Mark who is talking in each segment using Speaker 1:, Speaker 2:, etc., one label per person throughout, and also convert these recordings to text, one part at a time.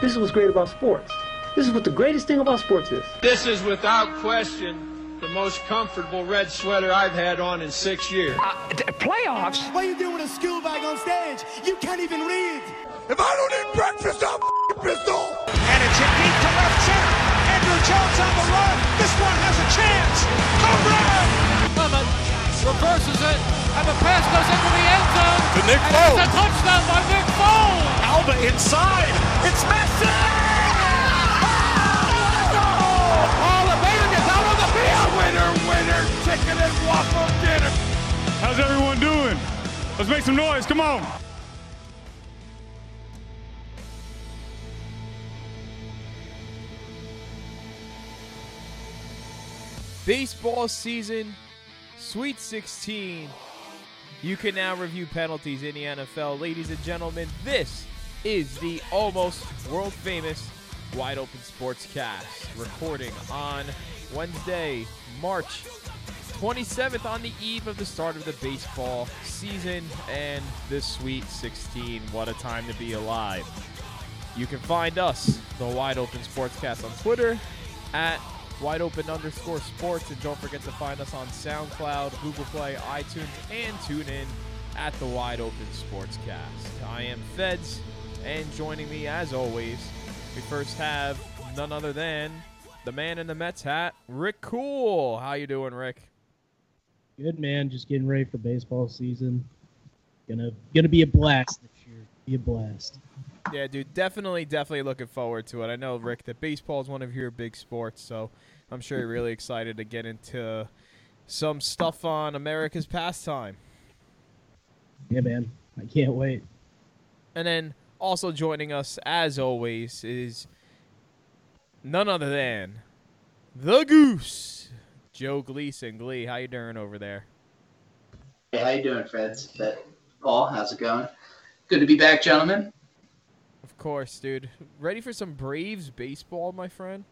Speaker 1: This is what's great about sports. This is what the greatest thing about sports is.
Speaker 2: This is without question the most comfortable red sweater I've had on in six years.
Speaker 3: Uh, playoffs?
Speaker 4: What are you doing with a school bag on stage? You can't even read.
Speaker 5: If I don't eat breakfast, I'm pistol.
Speaker 3: And it's a deep to left center. Andruw Jones on the run. This one has a chance. Home run!
Speaker 6: Clement reverses it, and the pass goes into the end zone.
Speaker 5: To Nick
Speaker 6: and
Speaker 5: Foles.
Speaker 6: It's a touchdown by Nick Foles.
Speaker 3: Alba inside. It's Messi!
Speaker 6: Oh, the baby gets out on the field.
Speaker 5: Winner, winner, chicken and waffle dinner.
Speaker 7: How's everyone doing? Let's make some noise. Come on.
Speaker 8: Baseball season, Sweet 16. You can now review penalties in the NFL. Ladies and gentlemen, this is the almost world famous Wide Open Sportscast, recording on Wednesday, March 27th, on the eve of the start of the baseball season and the Sweet 16. What a time to be alive. You can find us, the Wide Open Sportscast, on Twitter at wide open underscore sports. And don't forget to find us on SoundCloud, Google Play, iTunes, and tune in at the Wide Open Sportscast. I am Feds, and joining me as always, we first have none other than the man in the Mets hat, Rick Cool. How you doing, Rick?
Speaker 9: Good man, just getting ready for baseball season. Gonna gonna be a blast this year. Be a blast.
Speaker 8: Yeah, dude, definitely, definitely looking forward to it. I know, Rick, that baseball is one of your big sports, so I'm sure you're really excited to get into some stuff on America's pastime.
Speaker 9: Yeah, man, I can't wait.
Speaker 8: And then also joining us, as always, is none other than the Goose, Joe Gleason. Glee, how you doing over there?
Speaker 10: Hey, how you doing, Freds? But Paul, how's it going? Good to be back, gentlemen.
Speaker 8: Of course, dude. Ready for some Braves baseball, my friend?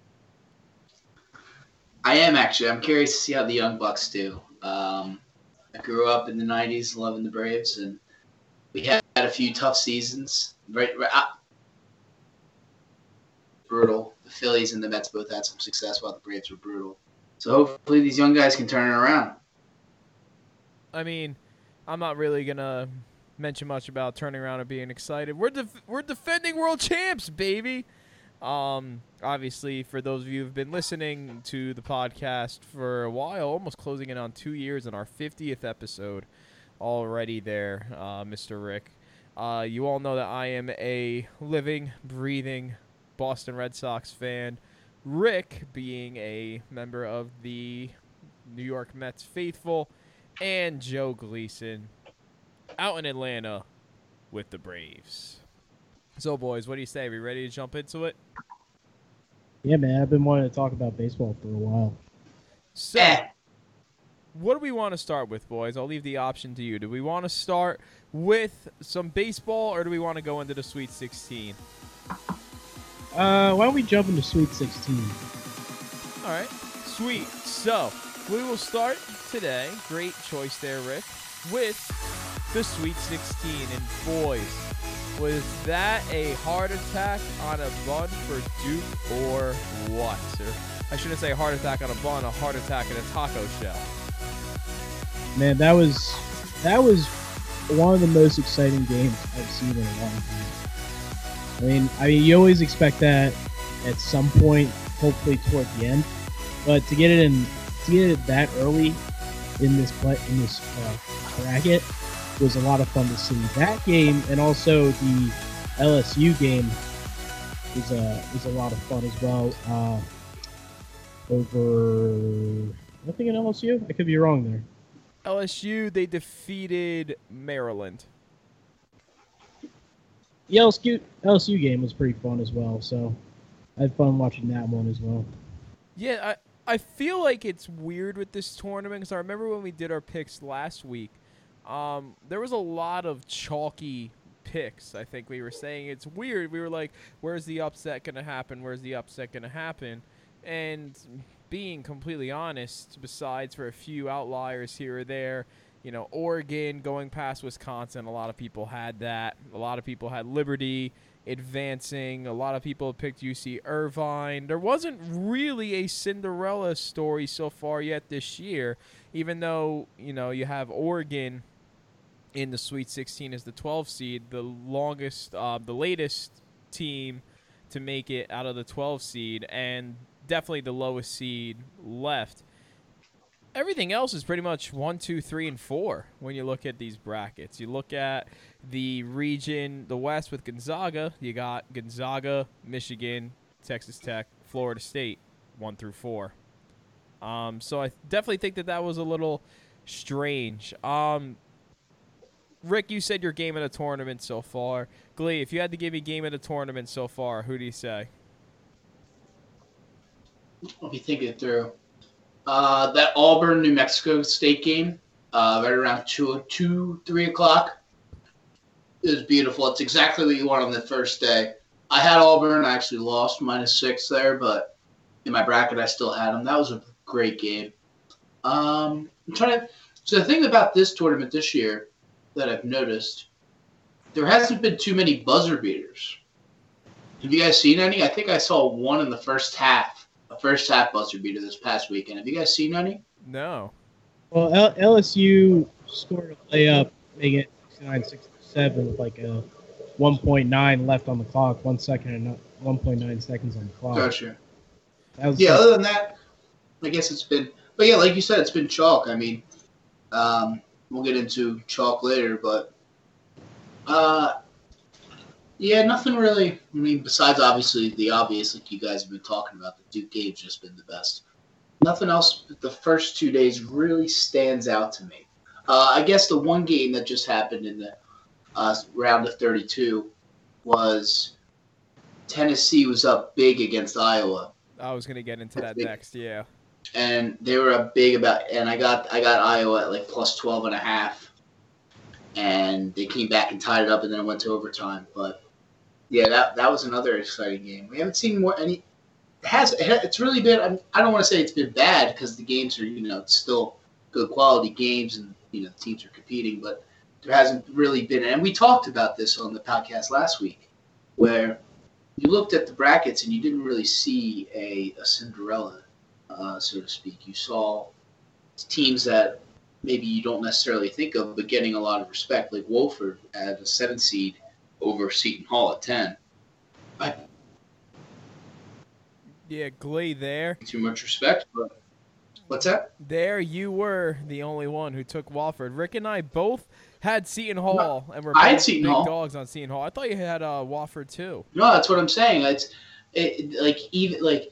Speaker 10: I am actually. I'm curious to see how the Young Bucks do. Um, I grew up in the '90s, loving the Braves, and we had a few tough seasons. Right, right ah. brutal. The Phillies and the Mets both had some success, while the Braves were brutal. So hopefully, these young guys can turn it around.
Speaker 8: I mean, I'm not really gonna mention much about turning around and being excited. We're def- we're defending world champs, baby. Um, obviously, for those of you who've been listening to the podcast for a while, almost closing in on two years and our 50th episode already there, uh, Mr. Rick. Uh, you all know that I am a living, breathing Boston Red Sox fan. Rick being a member of the New York Mets faithful, and Joe Gleason out in Atlanta with the Braves. So, boys, what do you say? Are we ready to jump into it?
Speaker 9: Yeah, man, I've been wanting to talk about baseball for a while.
Speaker 8: So, what do we want to start with, boys? I'll leave the option to you. Do we want to start with some baseball, or do we want to go into the Sweet 16?
Speaker 9: Uh, why don't we jump into Sweet 16?
Speaker 8: All right, sweet. So, we will start today. Great choice there, Rick, with the Sweet 16. And, boys, was that a heart attack on a bun for Duke or what? Or I shouldn't say heart attack on a bun, a heart attack in a taco shell.
Speaker 9: Man, that was that was one of the most exciting games I've seen in a long time. I mean, I mean, you always expect that at some point, hopefully toward the end, but to get it in, to get it that early in this play, in this uh, bracket was a lot of fun to see. That game and also the LSU game is a was a lot of fun as well. Uh, over, I think in LSU. I could be wrong there.
Speaker 8: LSU, they defeated Maryland.
Speaker 9: The LSU, LSU game was pretty fun as well, so I had fun watching that one as well.
Speaker 8: Yeah, I, I feel like it's weird with this tournament because I remember when we did our picks last week, um, there was a lot of chalky picks. I think we were saying it's weird. We were like, where's the upset going to happen? Where's the upset going to happen? And being completely honest, besides for a few outliers here or there, you know, Oregon going past Wisconsin. A lot of people had that. A lot of people had Liberty advancing. A lot of people picked UC Irvine. There wasn't really a Cinderella story so far yet this year, even though, you know, you have Oregon in the Sweet 16 as the 12 seed, the longest, uh, the latest team to make it out of the 12 seed, and definitely the lowest seed left. Everything else is pretty much one, two, three, and four when you look at these brackets. You look at the region, the West with Gonzaga. You got Gonzaga, Michigan, Texas Tech, Florida State, one through four. Um, so I definitely think that that was a little strange. Um, Rick, you said your game in a tournament so far. Glee, if you had to give me game in a tournament so far, who do you say?
Speaker 10: Me think it through. Uh, that Auburn New Mexico State game, uh, right around two, two, three o'clock. Was beautiful. It's exactly what you want on the first day. I had Auburn. I actually lost minus six there, but in my bracket, I still had them. That was a great game. Um, I'm trying to. So the thing about this tournament this year that I've noticed, there hasn't been too many buzzer beaters. Have you guys seen any? I think I saw one in the first half, a first half buzzer beater this past weekend. Have you guys seen any?
Speaker 8: No.
Speaker 9: Well, L- LSU scored a layup, making it 69 67 with like a 1.9 left on the clock, one second and 1.9 seconds on the clock.
Speaker 10: Gotcha.
Speaker 9: That was
Speaker 10: Yeah, other than that, I guess it's been, but yeah, like you said, it's been chalk. I mean, um, we'll get into chalk later, but uh, yeah, nothing really. I mean, besides obviously the obvious, like you guys have been talking about, the Duke game's just been the best. Nothing else. But the first two days really stands out to me. Uh, I guess the one game that just happened in the uh, round of 32 was Tennessee was up big against Iowa
Speaker 8: I was gonna get into that
Speaker 10: Big.
Speaker 8: next. Yeah.
Speaker 10: and they were up big about and I got I got Iowa at like plus 12 and a half and they came back and tied it up and then it went to overtime but yeah that that was another exciting game we haven't seen more any it has it's really been I don't want to say it's been bad because the games are you know it's still good quality games and you know teams are competing but there hasn't really been and we talked about this on the podcast last week where you looked at the brackets and you didn't really see a, a Cinderella uh, so to speak. You saw teams that maybe you don't necessarily think of, but getting a lot of respect, like Wofford at a seven seed over Seton Hall at ten. I
Speaker 8: Yeah, Glee there.
Speaker 10: too much respect, but what's that?
Speaker 8: There you were the only one who took Wofford. Rick and I both had Seton Hall and were
Speaker 10: I had
Speaker 8: both
Speaker 10: Seton
Speaker 8: big
Speaker 10: Hall.
Speaker 8: dogs on Seton Hall. I thought you had uh, Wofford too.
Speaker 10: No, that's what I'm saying. It's it, like even like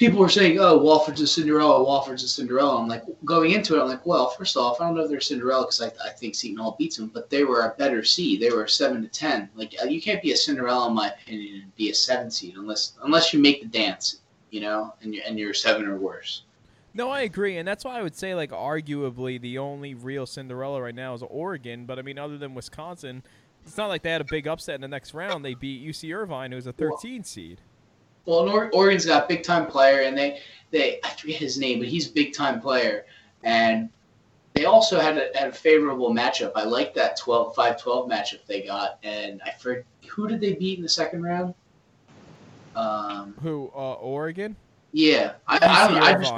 Speaker 10: people were saying, "Oh, Wofford's a Cinderella. Wofford's a Cinderella." I'm like going into it. I'm like, well, first off, I don't know if they're Cinderella because I, I think Seton Hall beats them, but they were a better seed. They were a seven to ten. Like uh, you can't be a Cinderella in my opinion and be a seven seed unless unless you make the dance, you know, and you're and you're seven or worse.
Speaker 8: No, I agree, and that's why I would say like arguably the only real Cinderella right now is Oregon. But I mean, other than Wisconsin, it's not like they had a big upset in the next round. They beat UC Irvine, who's a 13 seed.
Speaker 10: Well, Oregon's got a big time player, and they they I forget his name, but he's a big time player, and they also had a, had a favorable matchup. I like that 12 5-12 matchup they got, and I forget who did they beat in the second round. Um,
Speaker 8: Who? Uh, Oregon.
Speaker 10: yeah, I, I don't know. I just.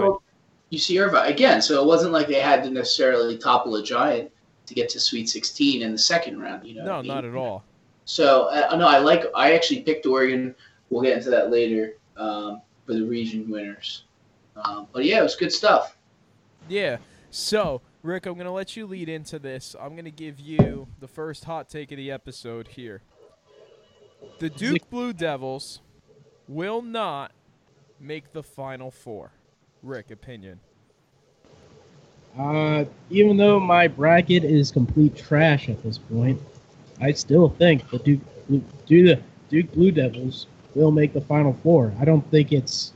Speaker 10: You see Irvine again, so it wasn't like they had to necessarily topple a giant to get to Sweet 16 in the second round. You know,
Speaker 8: No,
Speaker 10: what I mean?
Speaker 8: not at all.
Speaker 10: So uh, no, I like. I actually picked Oregon. We'll get into that later um, for the region winners. Um, but yeah, it was good stuff.
Speaker 8: Yeah. So, Rick, I'm going to let you lead into this. I'm going to give you the first hot take of the episode here. The Duke Blue Devils will not make the Final Four. Rick, opinion.
Speaker 9: Uh, even though my bracket is complete trash at this point, I still think the Duke Blue, do the Duke Blue Devils will make the Final Four. I don't think it's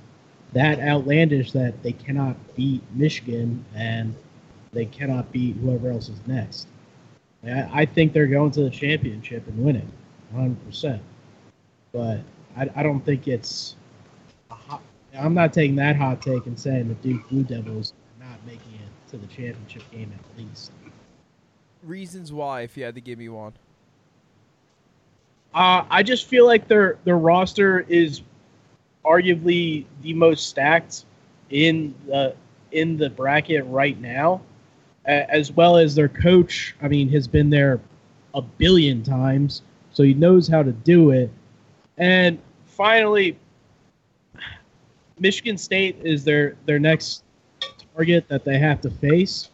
Speaker 9: that outlandish that they cannot beat Michigan and they cannot beat whoever else is next. I, I think they're going to the championship and winning, 100%. But I, I don't think it's. A hot, I'm not taking that hot take and saying the Duke Blue Devils are not making it to the championship game at least.
Speaker 8: reasons why, if you had to give me one.
Speaker 9: Uh, I just feel like their their roster is arguably the most stacked in the in the bracket right now, as well as their coach. I mean, has been there a billion times, so he knows how to do it. And finally, Michigan State is their their next target that they have to face.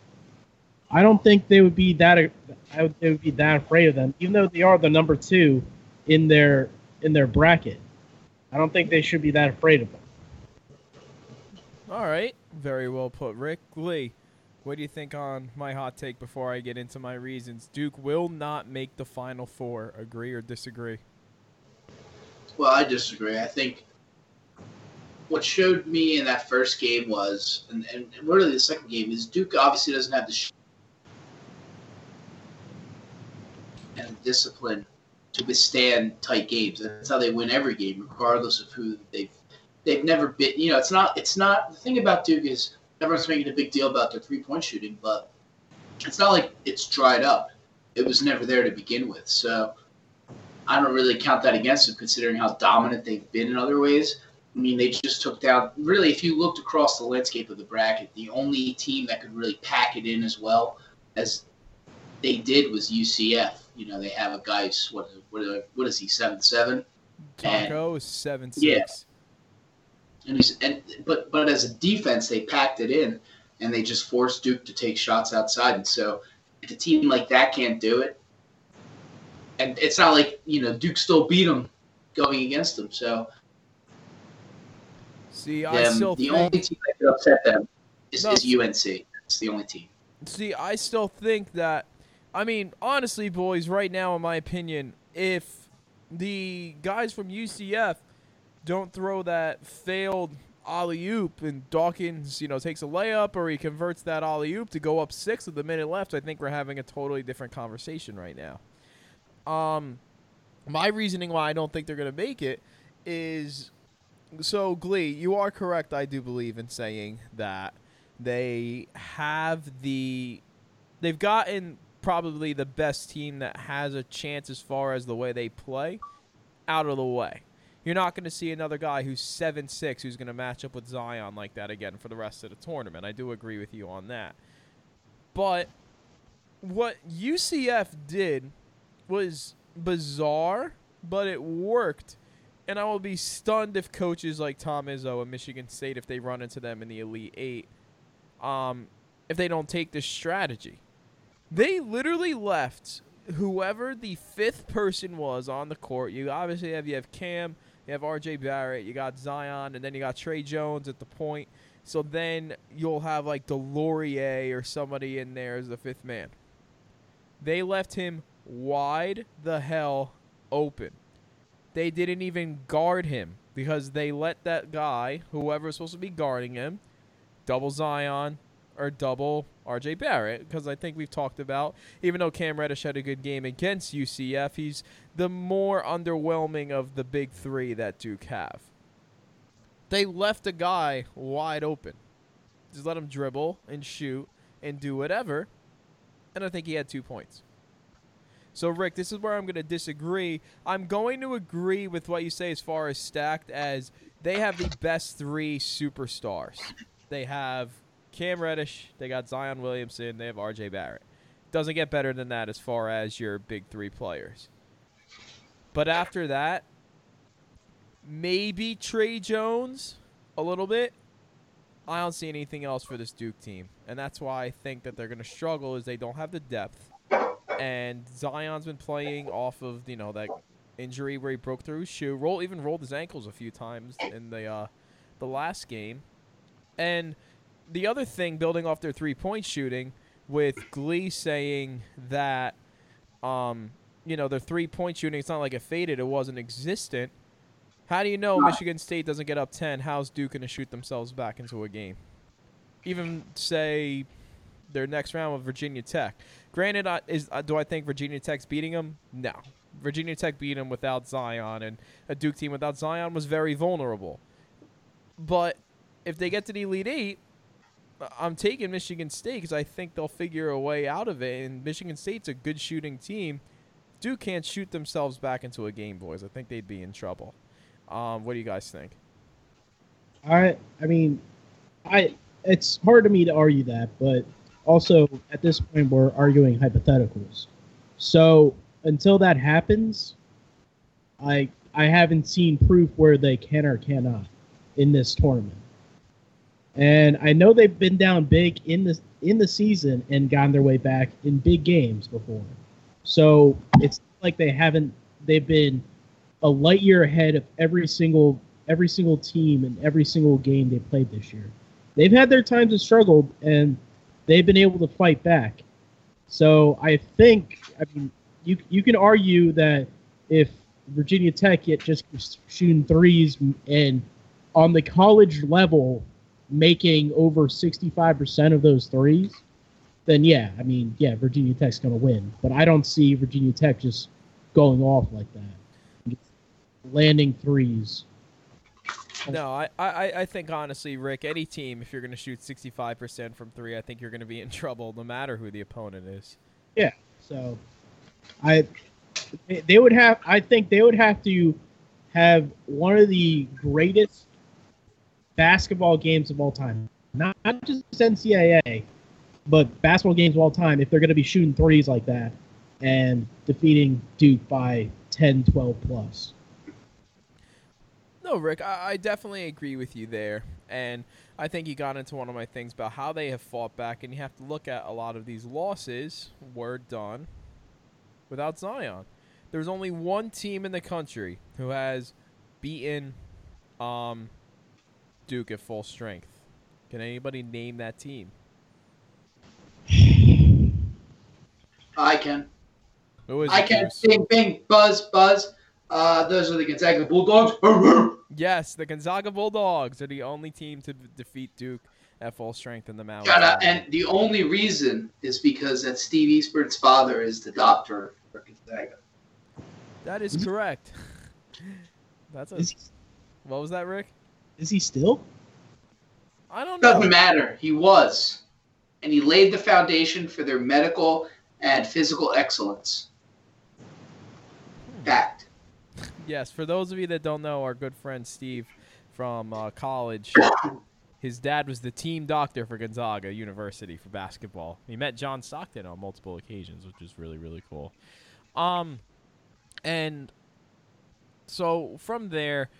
Speaker 9: I don't think they would be that they would be that afraid of them, even though they are the number two in their in their bracket. I don't think they should be that afraid of them.
Speaker 8: All right, very well put, Rick Lee. What do you think on my hot take before I get into my reasons? Duke will not make the Final Four. Agree or disagree?
Speaker 10: Well, I disagree. I think what showed me in that first game was, and, and really the second game, is Duke obviously doesn't have the sh- and discipline to withstand tight games. That's how they win every game, regardless of who they've they've never been. You know, it's not it's not the thing about Duke is everyone's making a big deal about their three point shooting, but it's not like it's dried up. It was never there to begin with, so I don't really count that against them, considering how dominant they've been in other ways. I mean, they just took down. Really, if you looked across the landscape of the bracket, the only team that could really pack it in as well as they did was UCF. You know, they have a guy who's what what, what is he seven seven?
Speaker 8: Tacko is seven six.
Speaker 10: Yeah. And he's and but but as a defense, they packed it in, and they just forced Duke to take shots outside. And so, if a team like that can't do it, and it's not like you know Duke still beat them going against them. So
Speaker 8: See, I
Speaker 10: them,
Speaker 8: still
Speaker 10: the
Speaker 8: think,
Speaker 10: only team that could upset them is,
Speaker 8: No,
Speaker 10: is UNC. It's the only team.
Speaker 8: see, I still think that. I mean, honestly, boys, right now, in my opinion, if the guys from UCF don't throw that failed alley oop and Dawkins, you know, takes a layup or he converts that alley oop to go up six with a minute left, I think we're having a totally different conversation right now. Um, my reasoning why I don't think they're going to make it is so Glee, you are correct. I do believe in saying that they have the they've gotten probably the best team that has a chance as far as the way they play out of the way. You're not going to see another guy who's seven six who's going to match up with Zion like that again for the rest of the tournament. I do agree with you on that. But what UCF did was bizarre, but it worked. And I will be stunned if coaches like Tom Izzo at Michigan State, if they run into them in the Elite Eight, um, if they don't take this strategy. They literally left whoever the fifth person was on the court. You obviously have you have Cam, you have RJ Barrett, you got Zion, and then you got Tre Jones at the point. So then you'll have like DeLaurier or somebody in there as the fifth man. They left him wide the hell open. They didn't even guard him because they let that guy, whoever's supposed to be guarding him, double Zion or double RJ Barrett. Because I think we've talked about, even though Cam Reddish had a good game against UCF, he's the more underwhelming of the big three that Duke have. They left a guy wide open. Just let him dribble and shoot and do whatever. And I think he had two points. So, Rick, this is where I'm going to disagree. I'm going to agree with what you say as far as stacked, as they have the best three superstars. They have Cam Reddish, they got Zion Williamson, they have RJ Barrett. Doesn't get better than that as far as your big three players. But after that, maybe Tre Jones a little bit. I don't see anything else for this Duke team. And that's why I think that they're going to struggle is they don't have the depth and Zion's been playing off of you know that injury where he broke through his shoe, roll even rolled his ankles a few times in the uh, the last game, and the other thing, building off their three point shooting, with Glee saying that, um, you know, their three point shooting, it's not like it faded; it wasn't existent. How do you know Michigan State doesn't get up ten? How's Duke gonna shoot themselves back into a game? Even say their next round with Virginia Tech. Granted, is uh, do I think Virginia Tech's beating them? No. Virginia Tech beat them without Zion, and a Duke team without Zion was very vulnerable. But if they get to the Elite Eight, I'm taking Michigan State because I think they'll figure a way out of it. And Michigan State's a good shooting team. Duke can't shoot themselves back into a game, boys. I think they'd be in trouble. Um, what do you guys think?
Speaker 9: I I mean, I it's hard to me to argue that, but also at this point we're arguing hypotheticals. So until that happens, I I haven't seen proof where they can or cannot in this tournament. And I know they've been down big in the in the season and gotten their way back in big games before. So it's like they haven't they've been a light year ahead of every single every single team and every single game they played this year. They've had their times of struggle and they've been able to fight back. So I think I mean you you can argue that if Virginia Tech yet just shooting threes and on the college level making over 65% of those threes, then yeah, I mean, yeah, Virginia Tech's going to win. But I don't see Virginia Tech just going off like that, landing threes.
Speaker 8: No, I, I, I think honestly, Rick, any team, if you're going to shoot 65% from three, I think you're going to be in trouble no matter who the opponent is.
Speaker 9: Yeah. So I they would have I think they would have to have one of the greatest basketball games of all time. Not, not just NCAA, but basketball games of all time if they're going to be shooting threes like that and defeating Duke by 10, 12 plus.
Speaker 8: No, Rick, I, I definitely agree with you there. And I think you got into one of my things about how they have fought back, and you have to look at a lot of these losses were done without Zion. There's only one team in the country who has beaten um, Duke at full strength. Can anybody name that team?
Speaker 10: I can.
Speaker 8: Who is
Speaker 10: I can.
Speaker 8: Bruce?
Speaker 10: Bing, bing, buzz, buzz. Uh, those are the Gonzaga Bulldogs.
Speaker 8: Yes, the Gonzaga Bulldogs are the only team to defeat Duke at full strength in the mountain.
Speaker 10: And the only reason is because that Steve Eastburn's father is the doctor for Gonzaga.
Speaker 8: That is correct. That's a. What was that, Rick?
Speaker 9: Is he still?
Speaker 8: I don't know.
Speaker 10: Doesn't matter. He was. And he laid the foundation for their medical and physical excellence. Fact.
Speaker 8: Yes, for those of you that don't know, our good friend Steve from uh, college, his dad was the team doctor for Gonzaga University for basketball. He met John Stockton on multiple occasions, which is really really cool. Um, and so from there,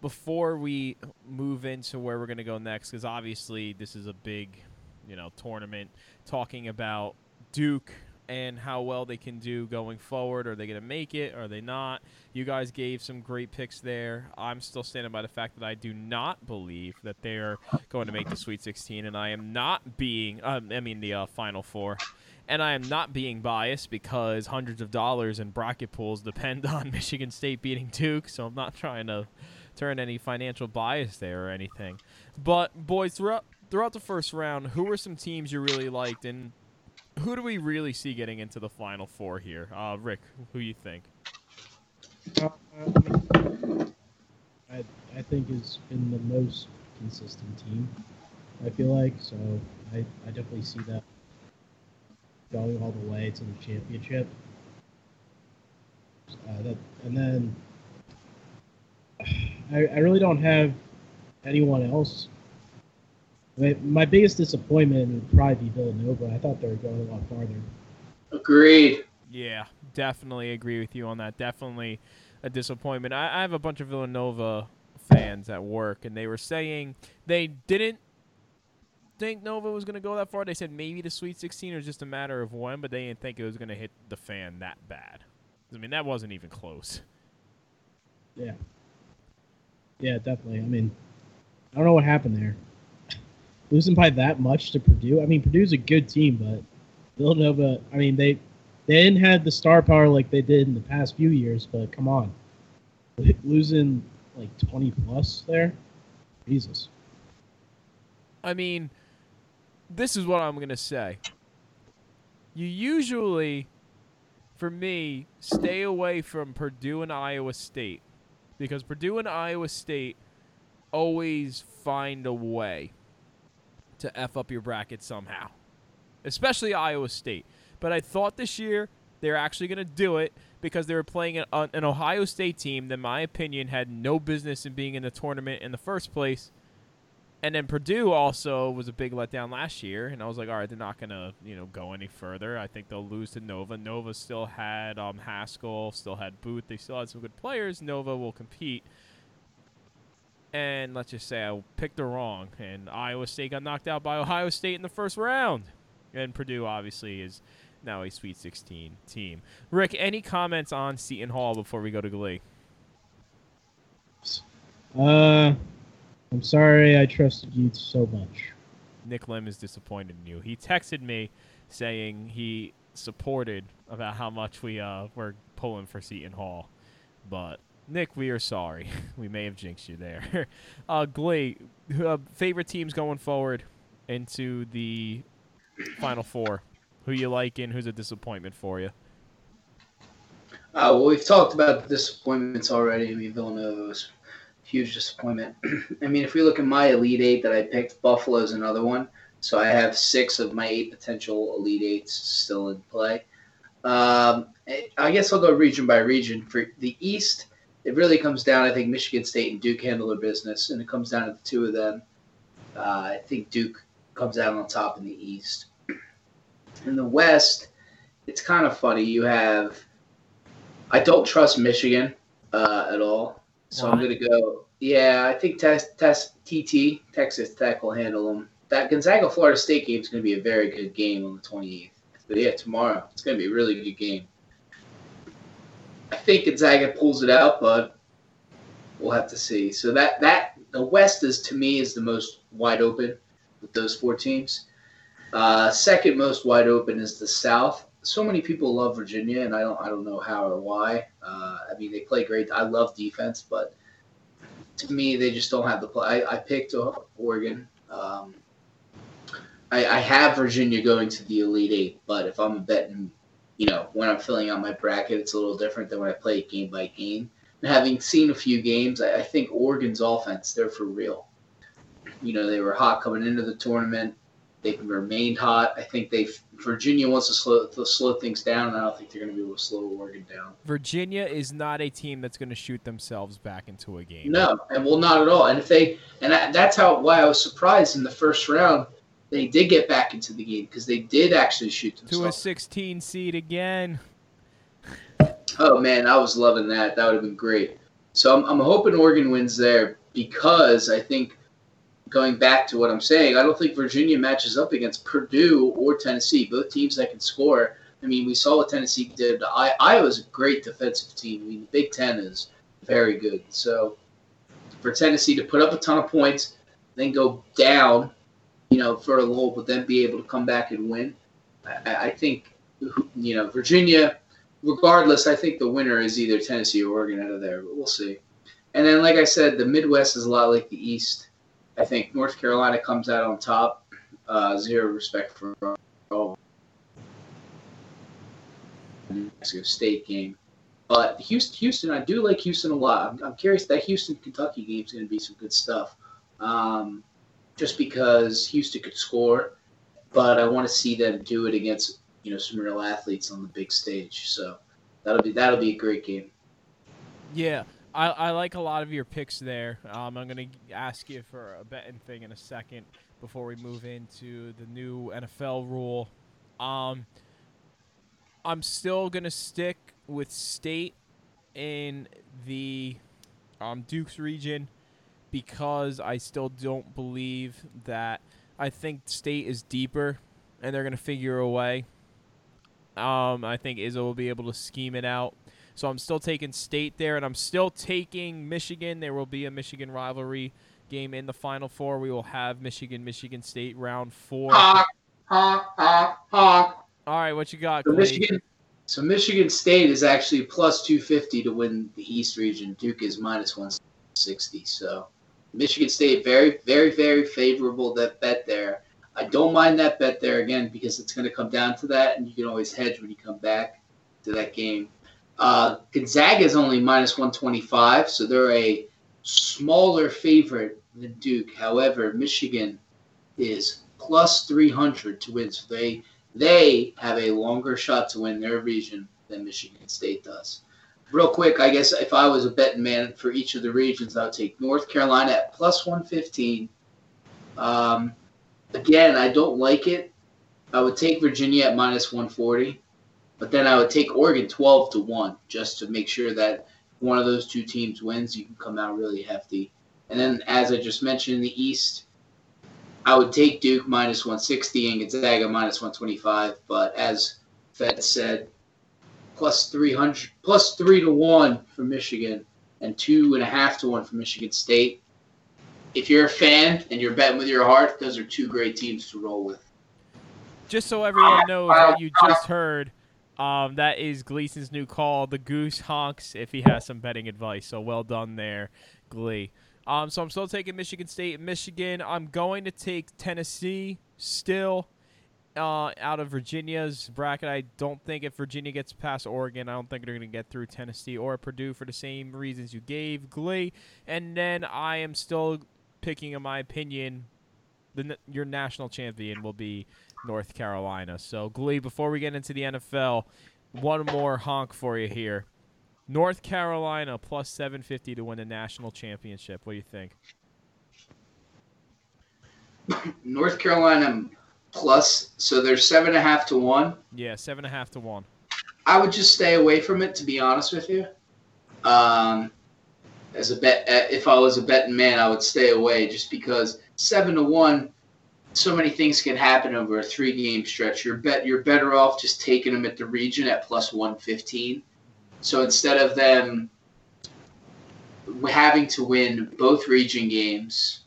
Speaker 8: before we move into where we're gonna go next, because obviously this is a big, you know, tournament talking about Duke and how well they can do going forward. Are they going to make it? Are they not? You guys gave some great picks there. I'm still standing by the fact that I do not believe that they're going to make the Sweet 16, and I am not being, um, I mean, the uh, Final Four. And I am not being biased because hundreds of dollars in bracket pools depend on Michigan State beating Duke, so I'm not trying to turn any financial bias there or anything. But, boys, throughout, throughout the first round, who were some teams you really liked, and who do we really see getting into the Final Four here? Uh, Rick, who you think?
Speaker 9: I, I think has been the most consistent team. I feel like so. I, I definitely see that going all the way to the championship. Uh, that and then I, I really don't have anyone else. My, my biggest disappointment would probably be Villanova. I thought they were going a lot farther.
Speaker 10: Agreed.
Speaker 8: Yeah, definitely agree with you on that. Definitely a disappointment. I, I have a bunch of Villanova fans at work, and they were saying they didn't think Nova was going to go that far. They said maybe the Sweet 16 was just a matter of when, but they didn't think it was going to hit the fan that bad. I mean, that wasn't even close.
Speaker 9: Yeah. Yeah, definitely. I mean, I don't know what happened there. Losing by that much to Purdue. I mean, Purdue's a good team, but Villanova. I mean, they they didn't have the star power like they did in the past few years. But come on, losing like twenty plus there, Jesus.
Speaker 8: I mean, this is what I'm to say. You usually, for me, stay away from Purdue and Iowa State because Purdue and Iowa State always find a way to f up your bracket somehow, especially Iowa State. But I thought this year they're actually going to do it because they were playing an, an Ohio State team that, in my opinion, had no business in being in the tournament in the first place. And then Purdue also was a big letdown last year, and I was like, all right, they're not gonna, you know, go any further. I think they'll lose to Nova. Nova still had um, Paschall, still had Booth. They still had some good players. Nova will compete. And let's just say I picked the wrong, and Iowa State got knocked out by Ohio State in the first round. And Purdue obviously is now a Sweet 16 team. Rick, any comments on Seton Hall before we go to Glee?
Speaker 9: Uh, I'm sorry I trusted you so much.
Speaker 8: Nick Lim is disappointed in you. He texted me saying he supported about how much we uh, were pulling for Seton Hall. But, Nick, we are sorry. we may have jinxed you there. uh, Glee, uh, favorite teams going forward into the Final Four? Who you liking? Who's a disappointment for you?
Speaker 10: Uh, well, we've talked about the disappointments already. I mean, Villanova was a huge disappointment. I mean, if we look at my Elite Eight that I picked, Buffalo's another one. So I have six of my eight potential Elite Eights still in play. Um, I guess I'll go region by region. For the East, it really comes down. I think Michigan State and Duke handle their business, and it comes down to the two of them. Uh, I think Duke comes out on top in the East. In the West, it's kind of funny. You have, I don't trust Michigan uh, at all, so I'm going to go. Yeah, I think test test TT Texas Tech will handle them. That Gonzaga Florida State game is going to be a very good game on the 28th. But yeah, tomorrow it's going to be a really good game. I think Gonzaga pulls it out, but we'll have to see. So that that the West is to me is the most wide open with those four teams. Uh, second most wide open is the South. So many people love Virginia, and I don't I don't know how or why. Uh, I mean, they play great. I love defense, but to me, they just don't have the play. I, I picked Oregon. Um, I, I have Virginia going to the Elite Eight, but if I'm betting, you know, when I'm filling out my bracket, it's a little different than when I play game by game. And having seen a few games, I, I think Oregon's offense, they're for real. You know, they were hot coming into the tournament. They've remained hot. I think they Virginia wants to slow to slow things down, and I don't think they're going to be able to slow Oregon down.
Speaker 8: Virginia is not a team that's going to shoot themselves back into a game.
Speaker 10: No, and well, not at all. And if they and that's how why I was surprised in the first round they did get back into the game because they did actually shoot themselves
Speaker 8: to a 16 seed again.
Speaker 10: Oh man, I was loving that. That would have been great. So I'm, I'm hoping Oregon wins there because I think going back to what I'm saying, I don't think Virginia matches up against Purdue or Tennessee, both teams that can score. I mean, we saw what Tennessee did. I Iowa's a great defensive team. I mean, the Big Ten is very good. So for Tennessee to put up a ton of points, then go down, you know, for a lull, but then be able to come back and win, I, I think, you know, Virginia. Regardless, I think the winner is either Tennessee or Oregon out of there, but we'll see. And then, like I said, the Midwest is a lot like the East I think North Carolina comes out on top. Uh, zero respect for all. Mexico State game. But Houston, Houston, I do like Houston a lot. I'm, I'm curious that Houston Kentucky game is going to be some good stuff. Um, just because Houston could score, but I want to see them do it against you know some real athletes on the big stage. So that'll be that'll be a great game.
Speaker 8: Yeah, I, I like a lot of your picks there. Um, I'm going to ask you for a betting thing in a second before we move into the new NFL rule. Um, I'm still going to stick with State in the um, Duke's region because I still don't believe that. I think State is deeper and they're going to figure a way. Um, I think Izzo will be able to scheme it out. So I'm still taking State there, and I'm still taking Michigan. There will be a Michigan rivalry game in the Final Four. We will have Michigan, Michigan State round four.
Speaker 10: Honk, honk, honk, honk.
Speaker 8: All right, what you got,
Speaker 10: so Michigan, so Michigan State is actually plus 250 to win the East region. Duke is minus 160. So Michigan State, very, very, very favorable that bet there. I don't mind that bet there again because it's going to come down to that, and you can always hedge when you come back to that game. Uh, Gonzaga is only minus 125, so they're a smaller favorite than Duke. However, Michigan is plus 300 to win. So they they have a longer shot to win their region than Michigan State does. Real quick, I guess if I was a betting man for each of the regions, I would take North Carolina at plus 115. Um, again, I don't like it. I would take Virginia at minus 140, but then I would take Oregon 12 to 1 just to make sure that one of those two teams wins. You can come out really hefty. And then, as I just mentioned in the East, I would take Duke minus 160 and Gonzaga minus 125. But as Fed said, plus 300, plus three to one for Michigan and two and a half to one for Michigan State. If you're a fan and you're betting with your heart, those are two great teams to roll with.
Speaker 8: Just so everyone knows what you just heard, um, that is Gleason's new call. The goose honks if he has some betting advice. So well done there, Glee. Um, so I'm still taking Michigan State Michigan. I'm going to take Tennessee still uh, out of Virginia's bracket. I don't think if Virginia gets past Oregon, I don't think they're going to get through Tennessee or Purdue for the same reasons you gave, Glee. And then I am still picking, in my opinion, the your national champion will be North Carolina. So, Glee, before we get into the NFL, one more honk for you here. North Carolina plus 750 to win the national championship. What do you think?
Speaker 10: North Carolina plus, so they're seven and a half to one.
Speaker 8: Yeah, seven and a half to one.
Speaker 10: I would just stay away from it, to be honest with you. Um, as a bet, uh, if I was a betting man, I would stay away just because seven to one. So many things can happen over a three-game stretch. You're bet you're better off just taking them at the region at plus one fifteen. So instead of them having to win both region games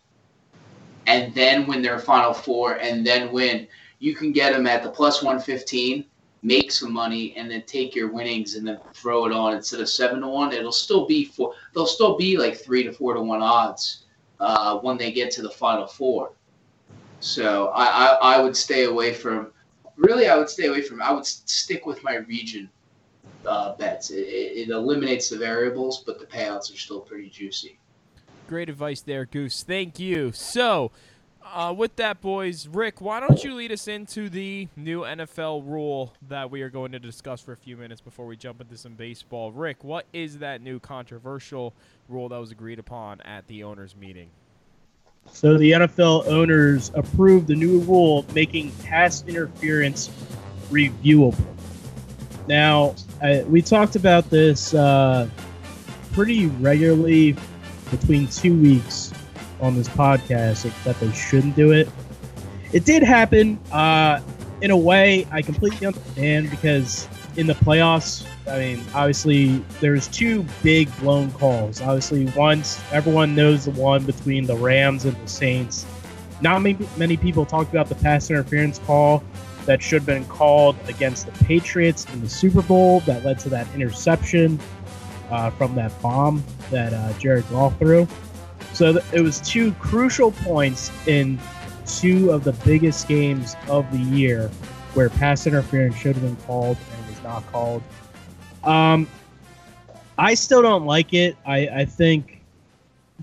Speaker 10: and then win their final four and then win, you can get them at the plus 115, make some money, and then take your winnings and then throw it on instead of seven to one. It'll still be four. They'll still be like three to four to one odds uh, when they get to the final four. So I, I, I would stay away from. Really, I would stay away from. I would stick with my region uh, bets. It, it, eliminates the variables, but the payouts are still pretty juicy.
Speaker 8: Great advice there, Goose. Thank you. So, uh, with that, boys, Rick, why don't you lead us into the new NFL rule that we are going to discuss for a few minutes before we jump into some baseball? Rick, what is that new controversial rule that was agreed upon at the owners' meeting?
Speaker 9: So the NFL owners approved the new rule making pass interference reviewable. Now, I, we talked about this uh, pretty regularly between two weeks on this podcast that they shouldn't do it. It did happen. Uh, in a way, I completely understand because in the playoffs, I mean, obviously, there's two big blown calls. Obviously, once everyone knows the one between the Rams and the Saints. Not many, many people talked about the pass interference call that should have been called against the Patriots in the Super Bowl that led to that interception uh, from that bomb that uh, Jared Goff threw. So th- it was two crucial points in two of the biggest games of the year where pass interference should have been called and was not called. Um, I still don't like it. I, I think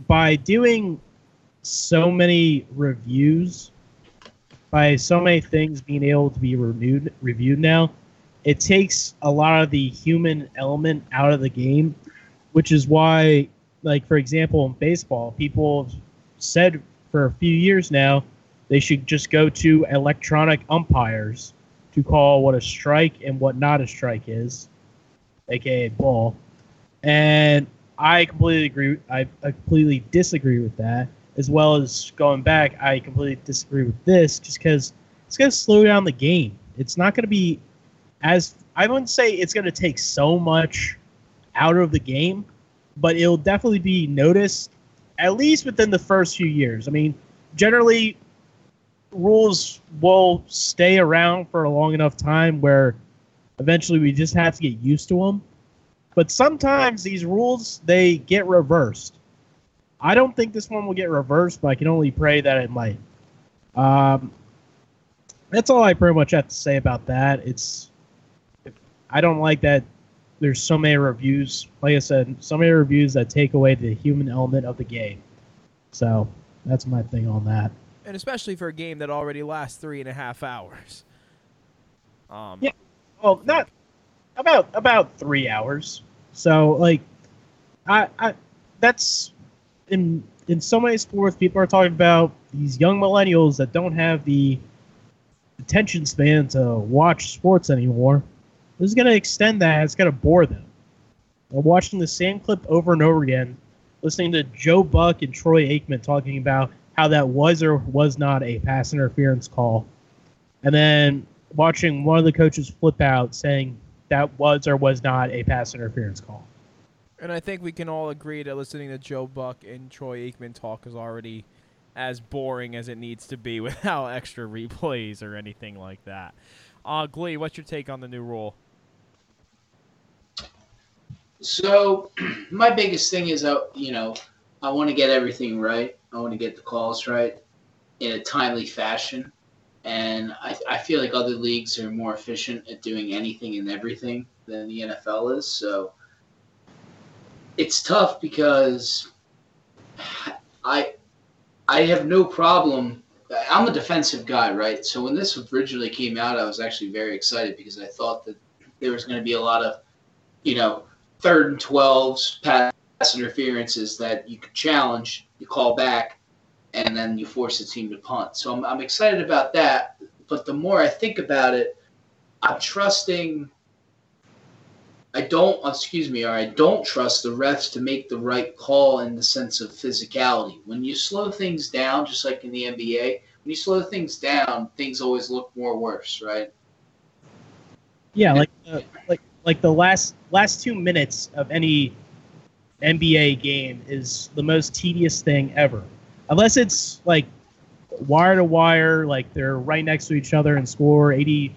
Speaker 9: by doing so many reviews by so many things being able to be renewed, reviewed now, it takes a lot of the human element out of the game, which is why, like for example, in baseball, people have said for a few years now they should just go to electronic umpires to call what a strike and what not a strike is, aka ball. And I completely agree. I, I completely disagree with that as well as going back, I completely disagree with this just because it's going to slow down the game. It's not going to be as I wouldn't say it's going to take so much out of the game, but it'll definitely be noticed at least within the first few years. I mean, generally rules will stay around for a long enough time where eventually we just have to get used to them. But sometimes these rules they get reversed. I don't think this one will get reversed, but I can only pray that it might. Um, that's all I pretty much have to say about that. It's I don't like that there's so many reviews. Like I said, so many reviews that take away the human element of the game. So that's my thing on that.
Speaker 8: and especially for a game that already lasts three and a half hours. Um,
Speaker 9: yeah, well, not about about three hours. So like, I, I that's in in so many sports. People are talking about these young millennials that don't have the attention span to watch sports anymore. This is to extend that. It's to bore them. Watching the same clip over and over again, listening to Joe Buck and Troy Aikman talking about how that was or was not a pass interference call, and then watching one of the coaches flip out saying that was or was not a pass interference call.
Speaker 8: And I think we can all agree that listening to Joe Buck and Troy Aikman talk is already as boring as it needs to be without extra replays or anything like that. Uh, Glee, what's your take on the new rule?
Speaker 10: So, my biggest thing is, uh, you know, I want to get everything right. I want to get the calls right in a timely fashion. And I, I feel like other leagues are more efficient at doing anything and everything than the NFL is. So, it's tough because I I have no problem. I'm a defensive guy, right? So when this originally came out, I was actually very excited because I thought that there was going to be a lot of, you know, third and 12s, pass interferences that you could challenge, you call back, and then you force the team to punt. So I'm, I'm excited about that. But the more I think about it, I'm trusting. I don't, excuse me, or I don't trust the refs to make the right call in the sense of physicality. When you slow things down, just like in the NBA, when you slow things down, things always look more worse, right?
Speaker 9: Yeah, like uh, like like the last last two minutes of any NBA game is the most tedious thing ever. Unless it's like wire to wire, like they're right next to each other and score 80,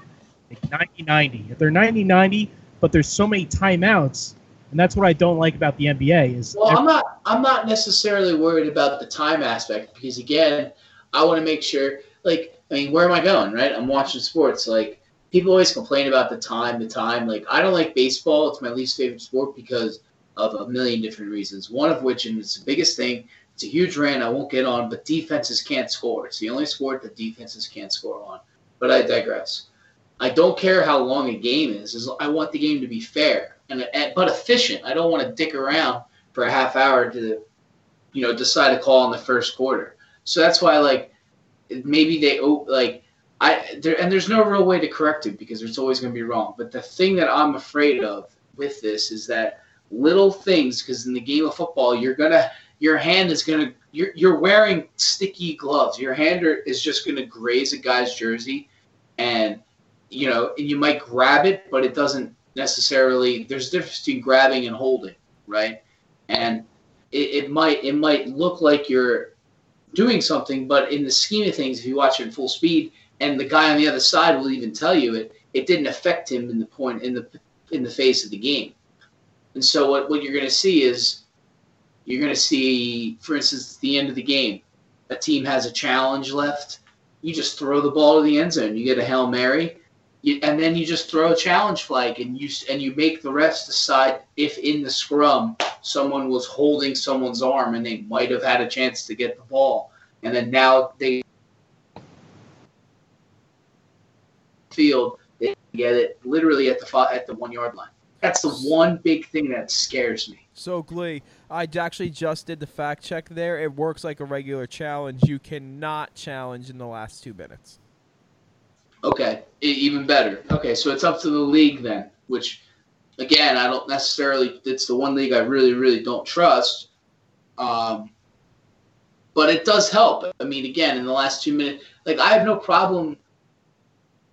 Speaker 9: like 90 90. If they're 90 90, but there's so many timeouts, and that's what I don't like about the NBA. Is
Speaker 10: well, I'm not I'm not necessarily worried about the time aspect because again, I want to make sure. Like, I mean, where am I going? Right, I'm watching sports. Like, people always complain about the time, the time. Like, I don't like baseball. It's my least favorite sport because of a million different reasons. One of which, and it's the biggest thing, it's a huge rant I won't get on, but defenses can't score. It's the only sport that defenses can't score on. But I digress. I don't care how long a game is. I want the game to be fair and, but efficient. I don't want to dick around for a half hour to, you know, decide a call in the first quarter. So that's why, like, maybe they like I there and there's no real way to correct it because it's always going to be wrong. But the thing that I'm afraid of with this is that little things because in the game of football you're gonna your hand is gonna you're you're wearing sticky gloves. Your hand is just gonna graze a guy's jersey, and you know you might grab it, but it doesn't necessarily. There's a difference between grabbing and holding, right? And it, it might it might look like you're doing something, but in the scheme of things, if you watch it in full speed, and the guy on the other side will even tell you it, it didn't affect him in the point in the in the face of the game. And so what, what you're going to see is you're going to see, for instance, at the end of the game, a team has a challenge left. You just throw the ball to the end zone. You get a hail mary, you, and then you just throw a challenge flag, and you and you make the refs decide if in the scrum someone was holding someone's arm and they might have had a chance to get the ball, and then now they field they get it literally at the at the one yard line. That's the one big thing that scares me.
Speaker 8: So Glee, I actually just did the fact check there. It works like a regular challenge. You cannot challenge in the last two minutes.
Speaker 10: Okay, even better. Okay, so it's up to the league then, which again, I don't necessarily. It's the one league I really, really don't trust. Um, but it does help. I mean, again, in the last two minutes, like I have no problem.